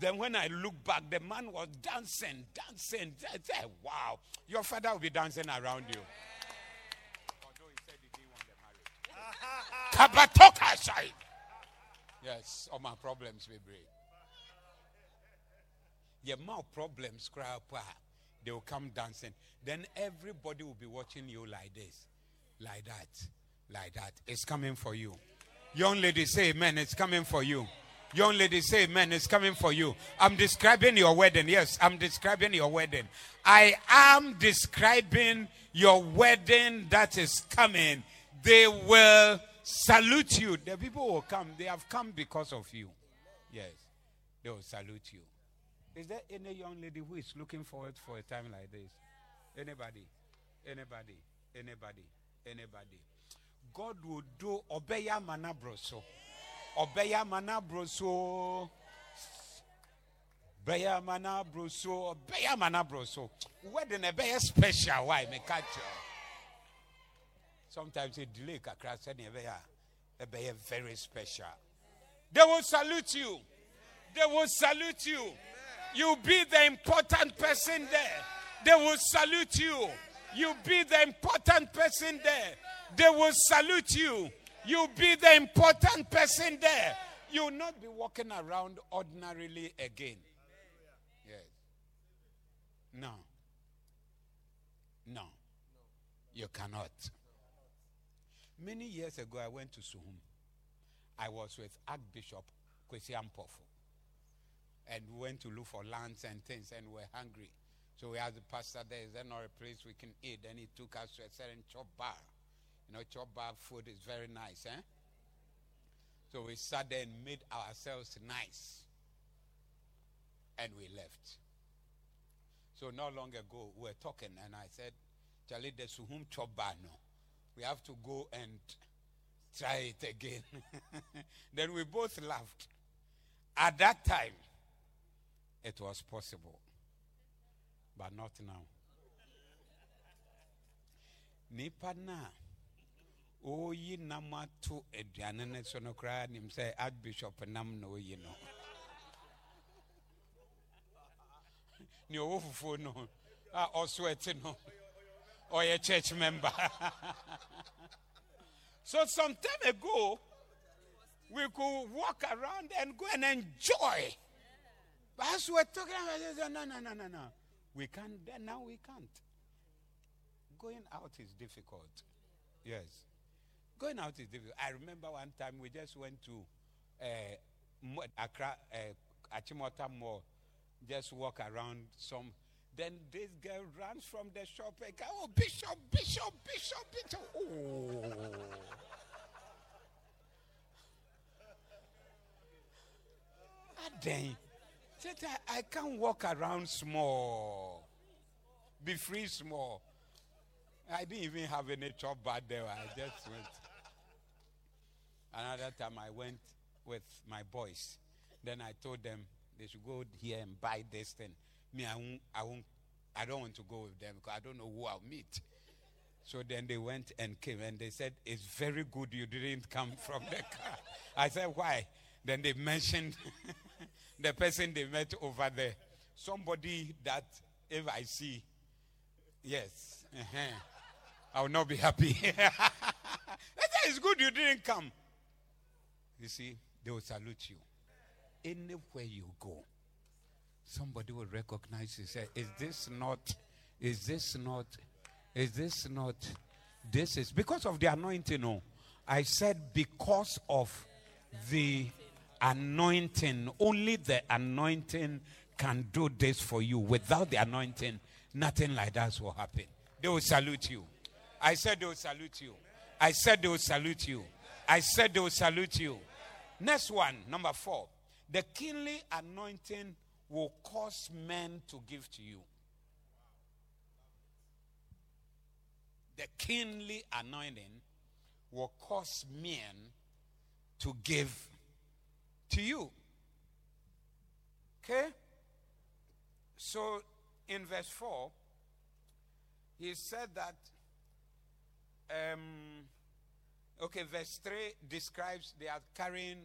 then when I look back, the man was dancing, dancing. I said, wow, your father will be dancing around you. Although he said he didn't want the marriage. Kabatoka side. Yes, all my problems will break. Your mouth problems cry up. They will come dancing. Then everybody will be watching you like this, like that, like that. It's coming for you. Young lady, say amen. It's coming for you. Young lady, say amen. It's coming for you. I'm describing your wedding. Yes, I'm describing your wedding. I am describing your wedding that is coming. They will salute you. The people will come. They have come because of you. Yes, they will salute you. Is there any young lady who is looking forward for a time like this? Anybody? Anybody? Anybody? Anybody? God will do obeya manabroso. Obeya manabroso. Obeya manabroso. Obeya manabroso. Wedding a special. Why? Me catch you. Sometimes it delay kakra said a beya very special. They will salute you. They will salute you. You'll be the important person there. They will salute you. You'll be the important person there. They will salute you. You'll be the important person there. You'll not be walking around ordinarily again. Yes. No. No. You cannot. Many years ago, I went to Suhum. I was with Archbishop Kwesi Ampofu. And we went to look for lands and things and we were hungry. So we asked the pastor there, is there not a place we can eat? Then he took us to a certain chop bar. You know, chop bar food is very nice, eh? So we sat there and made ourselves nice. And we left. So not long ago, we were talking, and I said, Charlie, the Suhum chop bar no. We have to go and try it again. then we both laughed. At that time, it was possible, but not now. Nipa na oyi nam ato aduane no so no koraa nim archbishop nam na oyi no nea ɔwɔ no a ɔso ɛte no ɔyɛ church member. So some time ago we could walk around and go and enjoy. But as we're talking said, no no no no no. We can't now we can't. Going out is difficult. Yes. Going out is difficult. I remember one time we just went to uh, accra uh, achimota mall. Just walk around some then this girl runs from the shop and go, oh bishop bishop bishop bishop oh then I, I can't walk around small be free small I didn't even have any chop bad there. I just went. Another time I went with my boys. Then I told them they should go here and buy this thing. Me, I won't, I won't, I don't want to go with them because I don't know who I'll meet. So then they went and came and they said, It's very good you didn't come from the car. I said, Why? Then they mentioned the person they met over there. Somebody that if I see, yes, uh-huh, I will not be happy. It's good you didn't come. You see, they will salute you. Anywhere you go, somebody will recognize you. Say, Is this not? Is this not? Is this not? This is because of the anointing. No, I said because of the anointing. Only the anointing can do this for you. Without the anointing, nothing like that will happen. They will salute you. I said they will salute you. I said they will salute you. I said they will salute you. Next one, number four. The kingly anointing will cause men to give to you. The kingly anointing will cause men to give to you. Okay? So in verse 4, he said that um, okay, verse 3 describes they are carrying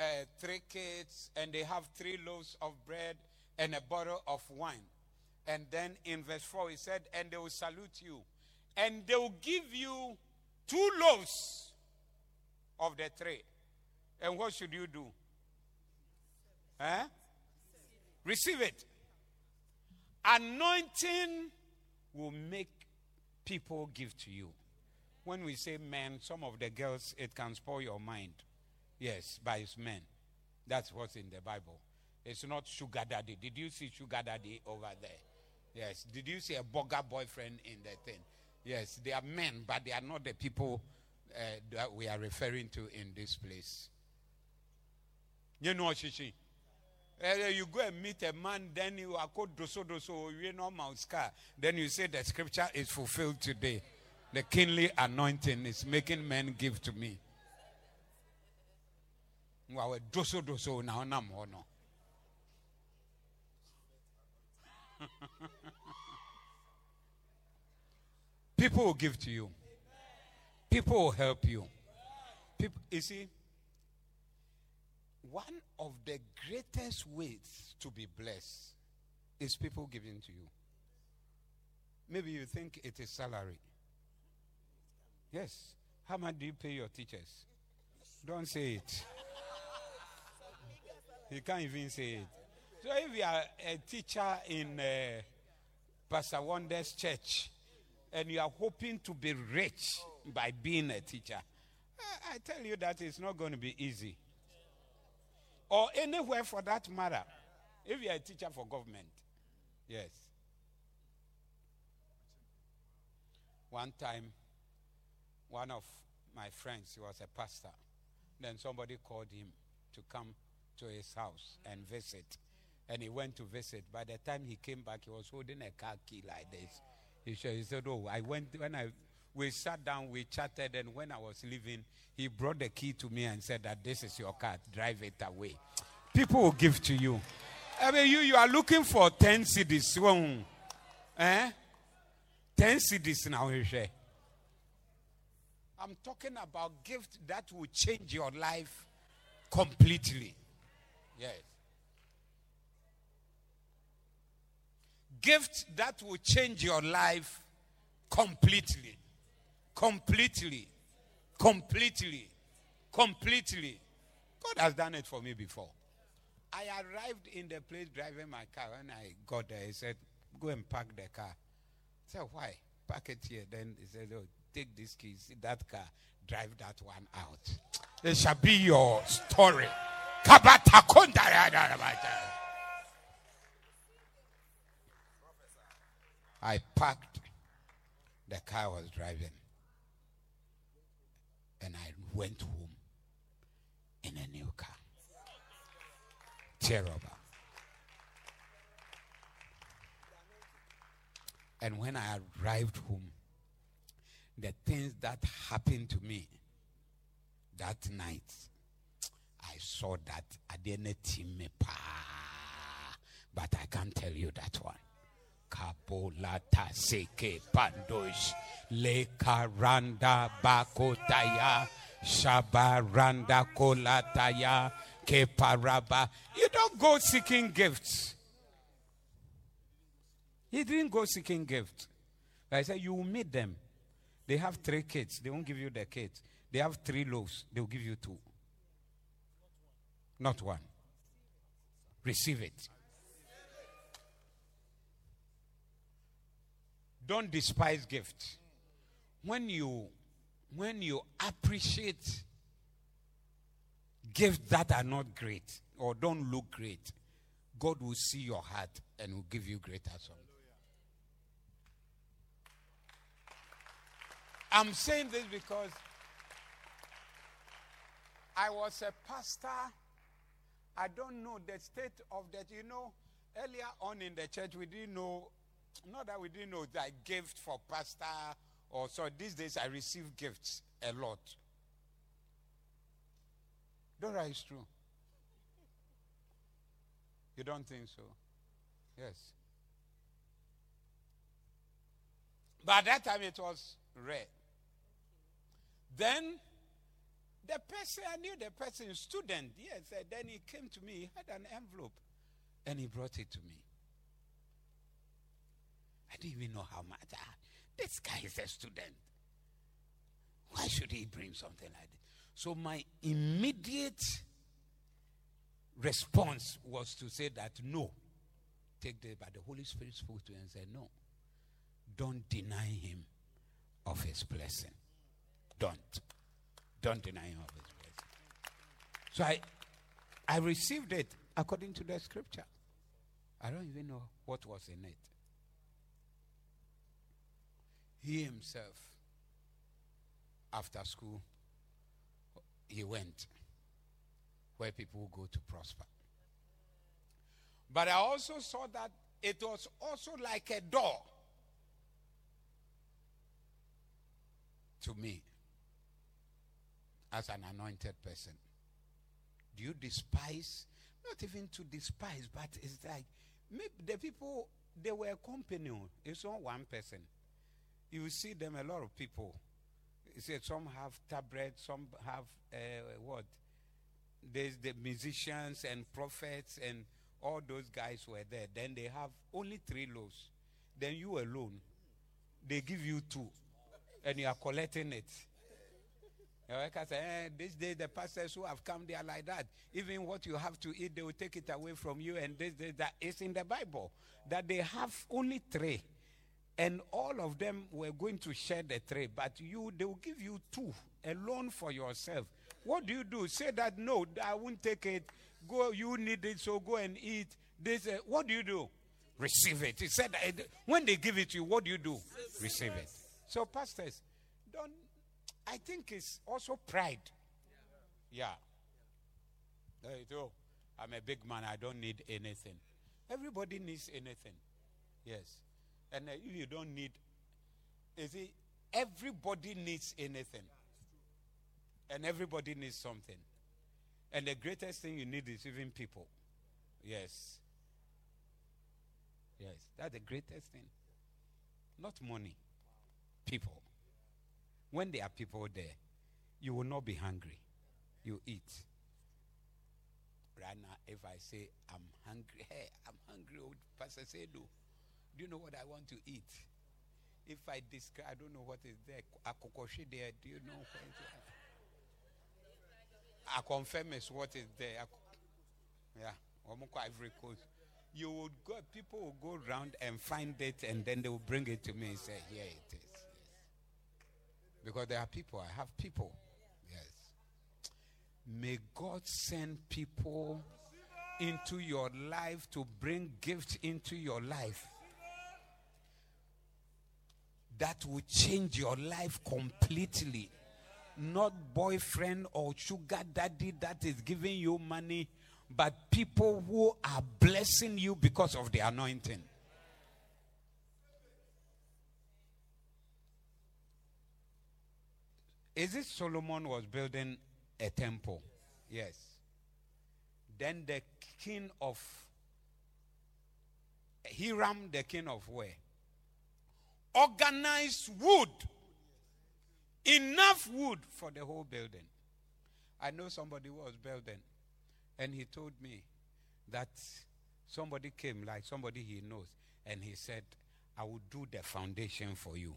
uh, three kids and they have three loaves of bread and a bottle of wine. And then in verse 4, he said, And they will salute you, and they will give you two loaves of the three. And what should you do? Huh? Receive it. Anointing will make people give to you. When we say men, some of the girls, it can spoil your mind. Yes, by his men. That's what's in the Bible. It's not sugar daddy. Did you see sugar daddy over there? Yes. Did you see a bogger boyfriend in the thing? Yes, they are men, but they are not the people uh, that we are referring to in this place. You know, what Shishi. Uh, you go and meet a man, then you are called doso doso, you know, car. Then you say the scripture is fulfilled today. The kingly anointing is making men give to me. No. People will give to you. People will help you. People, you see, one of the greatest ways to be blessed is people giving to you. Maybe you think it is salary. Yes. How much do you pay your teachers? Don't say it. You can't even say it. So if you are a teacher in uh, Pastor Wonder's church and you are hoping to be rich by being a teacher, I, I tell you that it's not going to be easy. or anywhere for that matter. If you're a teacher for government, yes. One time, one of my friends, he was a pastor, then somebody called him to come to his house and visit. And he went to visit. By the time he came back, he was holding a car key like this. He said, Oh, I went, when I, we sat down, we chatted, and when I was leaving, he brought the key to me and said that this is your car, drive it away. People will give to you. I mean, you, you are looking for 10 cedis. Eh? 10 cedis now, you say. I'm talking about gift that will change your life completely. Yes. Gift that will change your life completely. Completely. Completely. Completely. God has done it for me before. I arrived in the place driving my car. When I got there, he said, Go and park the car. I said, Why? Park it here. Then he said, Oh, take this key, see that car, drive that one out. It shall be your story. I parked the car I was driving and I went home in a new car. Terrible. And when I arrived home, the things that happened to me that night, I saw that I didn't team me pa, but I can't tell you that one. Kapolata seke pandosh le karanda bakotaya shabaranda kolataya keparaba. You don't go seeking gifts. He didn't go seeking gifts. I said you will meet them. They have three kids. They won't give you the kids. They have three loaves. They'll give you two. Not one. Receive it. Don't despise gifts. When you when you appreciate gifts that are not great or don't look great, God will see your heart and will give you greater something. I'm saying this because I was a pastor. I don't know the state of that. You know, earlier on in the church, we didn't know, not that we didn't know that gift for pastor or so. These days, I receive gifts a lot. Dora is true. You don't think so? Yes. But at that time, it was rare. Then the person, I knew the person, student, yes. And then he came to me, he had an envelope, and he brought it to me. I didn't even know how much. Ah, this guy is a student. Why should he bring something like this? So my immediate response was to say that no. Take the but the Holy Spirit spoke to him and said, No. Don't deny him of his blessing. Don't. Don't deny him of his blessing. So I I received it according to the scripture. I don't even know what was in it. He himself, after school, he went where people go to prosper. But I also saw that it was also like a door to me as an anointed person. Do you despise? Not even to despise, but it's like maybe the people they were a company. It's not one person. You see them a lot of people. You see, some have tabret, some have uh, what? There's the musicians and prophets and all those guys were there. Then they have only three loaves. Then you alone, they give you two, and you are collecting it. I say, eh, this day the pastors who have come there like that, even what you have to eat, they will take it away from you. And this day that is in the Bible that they have only three, and all of them were going to share the three, but you they will give you two alone for yourself. What do you do? Say that no, I won't take it. Go, you need it, so go and eat. This, uh, what do you do? Receive it. He said, when they give it to you, what do you do? Receive it. So, pastors, don't. I think it's also pride. Yeah. There you go. I'm a big man. I don't need anything. Everybody needs anything. Yes. And uh, if you don't need, you see, everybody needs anything. And everybody needs something. And the greatest thing you need is even people. Yes. Yes. That's the greatest thing. Not money. People. When there are people there, you will not be hungry. You eat. Right now, if I say I'm hungry, hey, I'm hungry, old Pastor say, do. You know what I want to eat? If I describe, I don't know what is there. Akokoshi there. Do you know what is there? I confirm is what is there. Yeah, Ivory Coast. You would go, people will go around and find it, and then they will bring it to me and say, "Here it is." Because there are people. I have people. Yes. May God send people into your life to bring gifts into your life that will change your life completely. Not boyfriend or sugar daddy that is giving you money, but people who are blessing you because of the anointing. Is it Solomon was building a temple? Yes. Then the king of Hiram, the king of where? Organized wood. Enough wood for the whole building. I know somebody was building, and he told me that somebody came, like somebody he knows, and he said, I will do the foundation for you.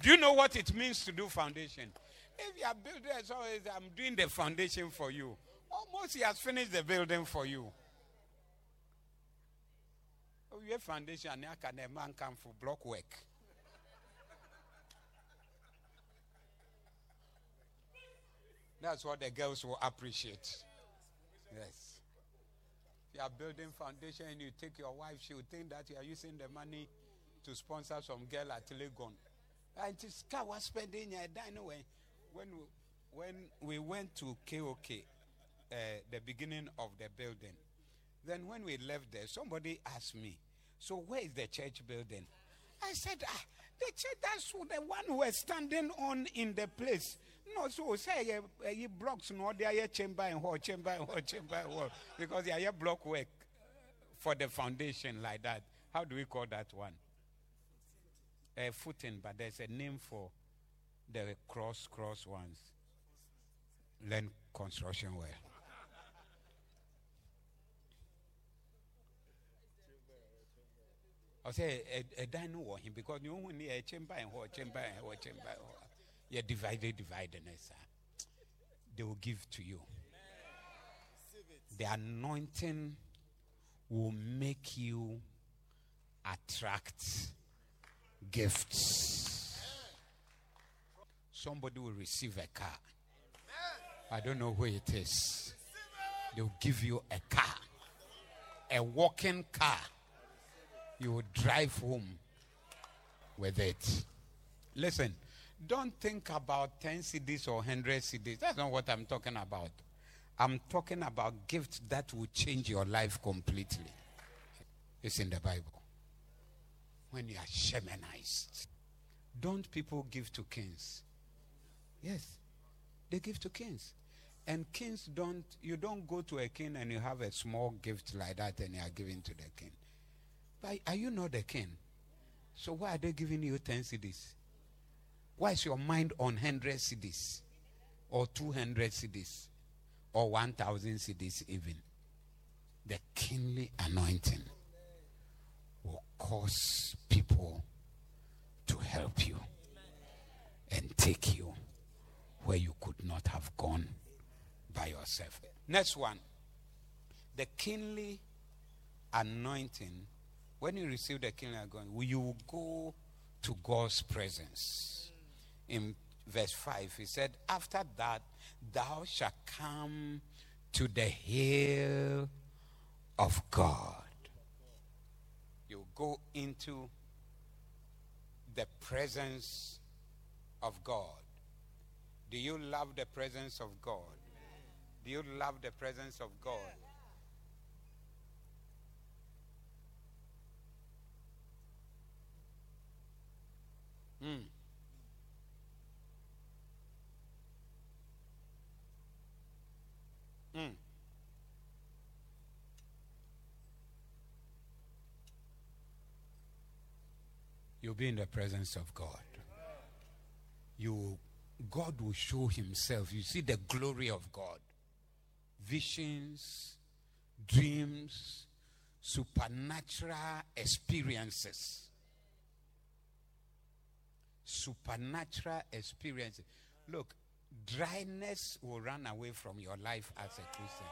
Do you know what it means to do foundation? If you are building, so I'm doing the foundation for you. Almost he has finished the building for you. Oh, your foundation, and can a man come for block work. That's what the girls will appreciate. Yes. If you are building foundation and you take your wife, she will think that you are using the money to sponsor some girl at Legon. And this car was spending your anyway. When we, when we went to KOK, uh, the beginning of the building, then when we left there, somebody asked me, "So where is the church building?" I said, ah, "The church that's the one we're standing on in the place." No, so say you blocks no, are chamber and hall, chamber and hall, chamber and hall, because they are block work for the foundation like that. How do we call that one? A footing, but there's a name for the cross cross ones. Learn construction well. A, a dino war him because you only need a chamber and what chamber and what chamber. You divided, divided, they will give to you. The anointing will make you attract gifts. Somebody will receive a car. I don't know who it is. They'll give you a car, a walking car. You will drive home with it. Listen, don't think about 10 cedis or 100 cedis. That's not what I'm talking about. I'm talking about gifts that will change your life completely. It's in the Bible when you are shamanized. Don't people give to kings? Yes, they give to kings. And kings don't, you don't go to a king and you have a small gift like that and you are giving to the king. But are you not the king? So why are they giving you 10 cedis? Why is your mind on 100 cedis? Or 200 cedis? Or 1,000 cedis even? The kingly anointing will cause people to help you and take you where you could not have gone by yourself. Next one. The kingly anointing, when you receive the kingly anointing, you will go to God's presence. in verse 5. He said, After that, thou shalt come to the hill of God. You go into the presence of God. Do you love the presence of God? Do you love the presence of God? Mm. Mm. You'll be in the presence of God. You God will show himself. You see the glory of God. Visions, dreams, supernatural experiences. Supernatural experiences. Look, dryness will run away from your life as a Christian.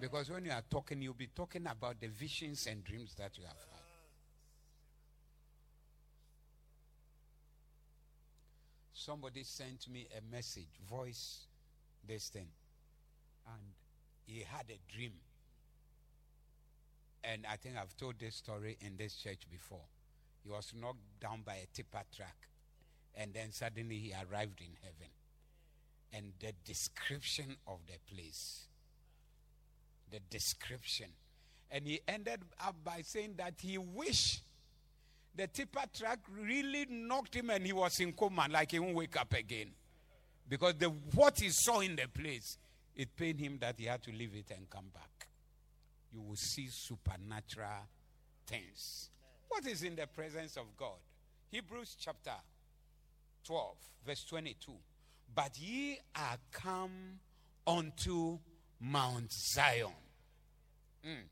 Because when you are talking, you'll be talking about the visions and dreams that you have had. Somebody sent me a message, voice, this thing, and he had a dream. And I think I've told this story in this church before. He was knocked down by a tipper truck, and then suddenly he arrived in heaven. And the description of the place, the description. And he ended up by saying that he wished the tipper truck really knocked him and he was in coma, like he won't wake up again. Because the what he saw in the place, it pained him that he had to leave it and come back. You will see supernatural things. What is in the presence of God? Hebrews chapter 12, verse 22. But ye are come unto Mount Zion. Mm.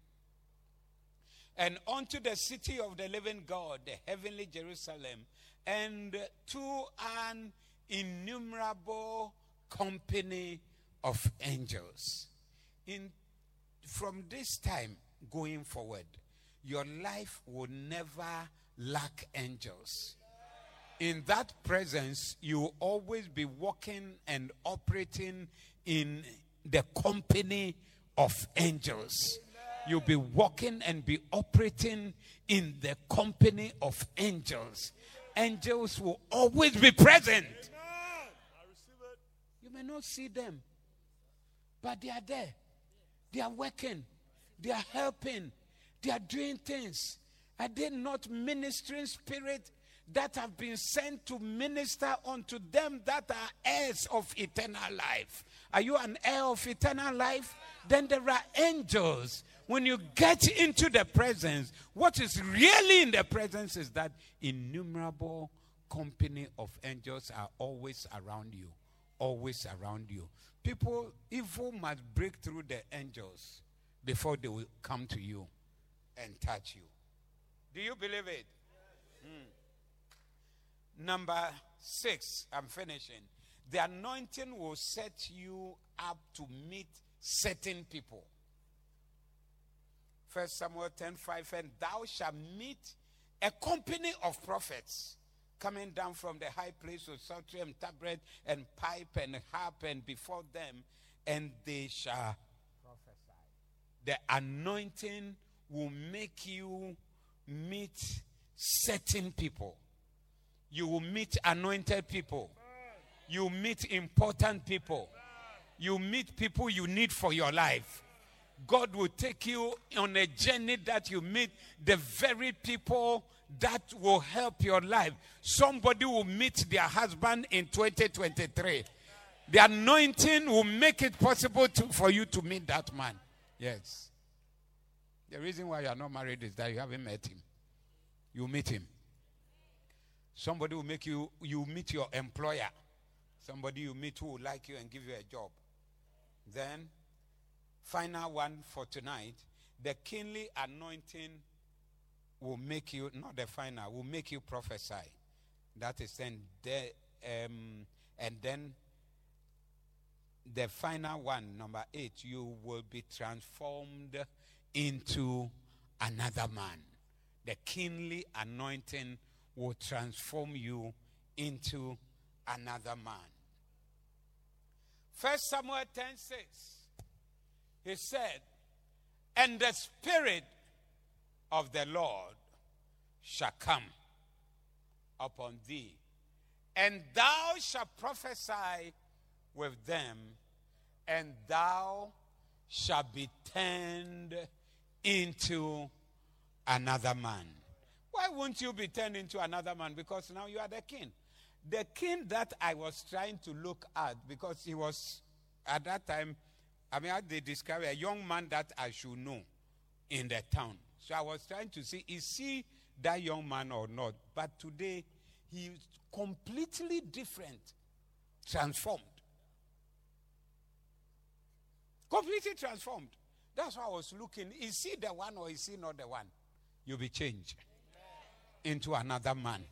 And unto the city of the living God, the heavenly Jerusalem, and to an innumerable company of angels. In from this time going forward, your life will never lack angels. In that presence, you will always be walking and operating in the company of angels. You'll be walking and be operating in the company of angels. Angels will always be present. You may not see them, but they are there. They are working, they are helping, they are doing things. Are they not ministering spirit that have been sent to minister unto them that are heirs of eternal life? Are you an heir of eternal life? Then there are angels. When you get into the presence, what is really in the presence is that innumerable company of angels are always around you. Always around you. People, evil must break through the angels before they will come to you and touch you. Do you believe it? Mm. Number six, I'm finishing. The anointing will set you up to meet certain people. First Samuel 10 5, and thou shalt meet a company of prophets coming down from the high place with psaltery and tabret and pipe and harp and before them, and they shall prophesy. The anointing will make you meet certain people. You will meet anointed people. You meet important people. You meet people you need for your life. God will take you on a journey that you meet the very people that will help your life. Somebody will meet their husband in 2023. The anointing will make it possible to, for you to meet that man. Yes. The reason why you are not married is that you haven't met him. You meet him. Somebody will make you, you meet your employer. Somebody you meet who will like you and give you a job. Then, final one for tonight the kingly anointing will make you, not the final, will make you prophesy. That is then, the, um, and then the final one, number eight, you will be transformed into another man. The kingly anointing will transform you into another man. First Samuel 10 6. He said, And the Spirit of the Lord shall come upon thee, and thou shalt prophesy with them, and thou shalt be turned into another man. Why won't you be turned into another man? Because now you are the king. The king that I was trying to look at, because he was at that time, I mean, they describe a young man that I should know in the town. So I was trying to see, is he that young man or not? But today, he is completely different, transformed. Completely transformed. That's why I was looking. Is he the one or is he not the one? You'll be changed into another man.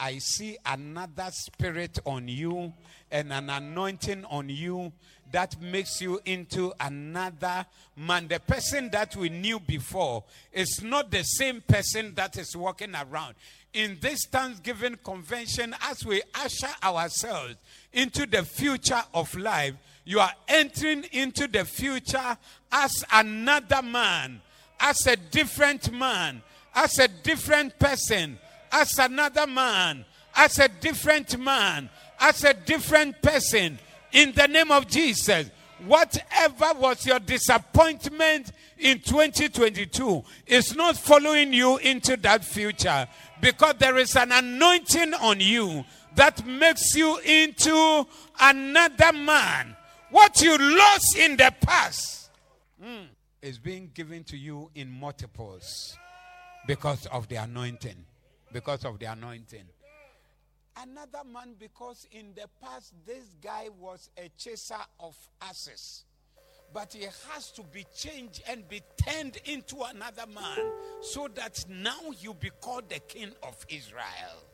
I see another spirit on you and an anointing on you that makes you into another man. The person that we knew before is not the same person that is walking around. In this Thanksgiving convention, as we usher ourselves into the future of life, you are entering into the future as another man, as a different man, as a different person as another man, as a different man, as a different person in the name of Jesus. Whatever was your disappointment in 2022 is not following you into that future because there is an anointing on you that makes you into another man. What you lost in the past mm, is being given to you in multiples because of the anointing because of the anointing. Another man, because in the past, this guy was a chaser of asses. But he has to be changed and be turned into another man so that now you be called the king of Israel.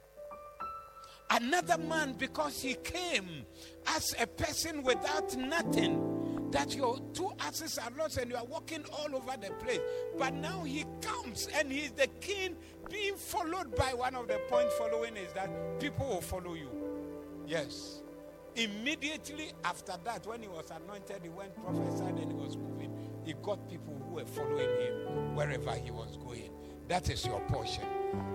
Another man, because he came as a person without nothing that your two asses are lost and you are walking all over the place. But now he comes and he's the king being followed by one of the points following is that people will follow you. Yes. Immediately after that, when he was anointed, he went prophesied and he was moving. He got people who were following him wherever he was going. That is your portion.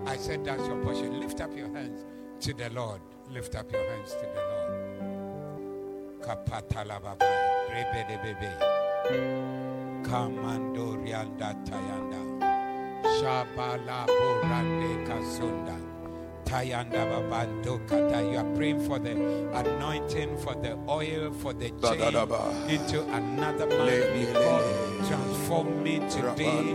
I said that's your portion. Lift up your hands to the Lord. Lift up your hands to the Lord. Kapatala baba, rebede bebe, kamando rianda tayanda. Shabala Borande Kasunda. Tayanda Babando Kata. You are praying for the anointing, for the oil, for the change into another man. God, transform me today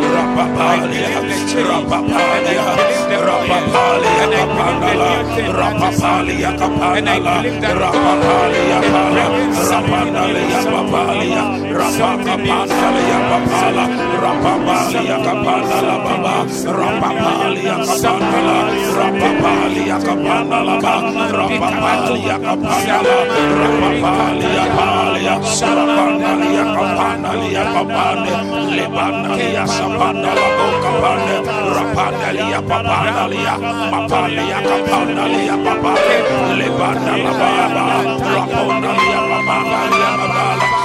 Rapapalia, rapapalia, rapapalia kapandala, rapapalia kapandala, rapapalia rapandalia papalia, rapakapandalia papala, rapapalia rapapalia rapapalia rapapalia rapapalia bo kapande, rapandalia papandalia, papalia kapandalia papale, lebandala baba, rapandalia papandalia malabalia,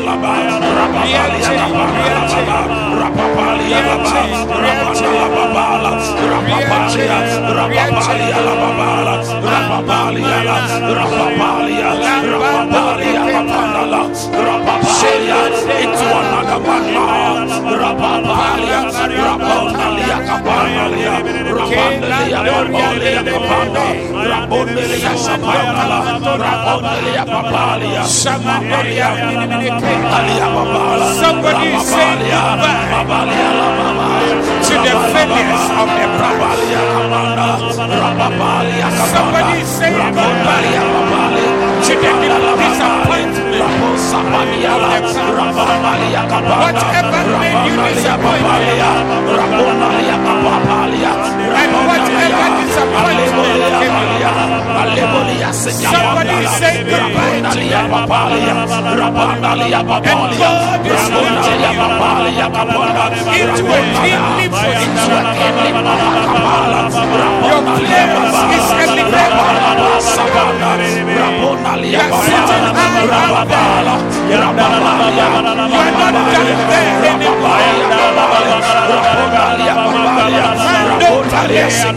laba, rapapalia kapandala, rapapalia laba, la babala, rapapalia, rapapalia la babala, rapapalia la, rapapalia, rapapalia kapandala, rapapalia into another one Lord, rapapalia, rapapalia kapandalia, rapandalia kapandalia kapanda, rapondalia sapandala, rapondalia papalia, samapalia, alia babala, Somebody is saying rapapalia, goodbye babalia to the failures of the past. rapapalia kapanda, rapapalia kapanda, Somebody is saying goodbye rapondalia babali, to the disappointment. Whatever made you disappointed, and whatever disappointment came in, somebody is saying goodbye to them. And God is lifting you. Into a kingly position. Your place is elevated. You are sitting high up there. You are not down there anymore.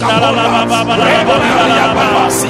Mando Palesi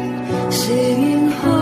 singing holy.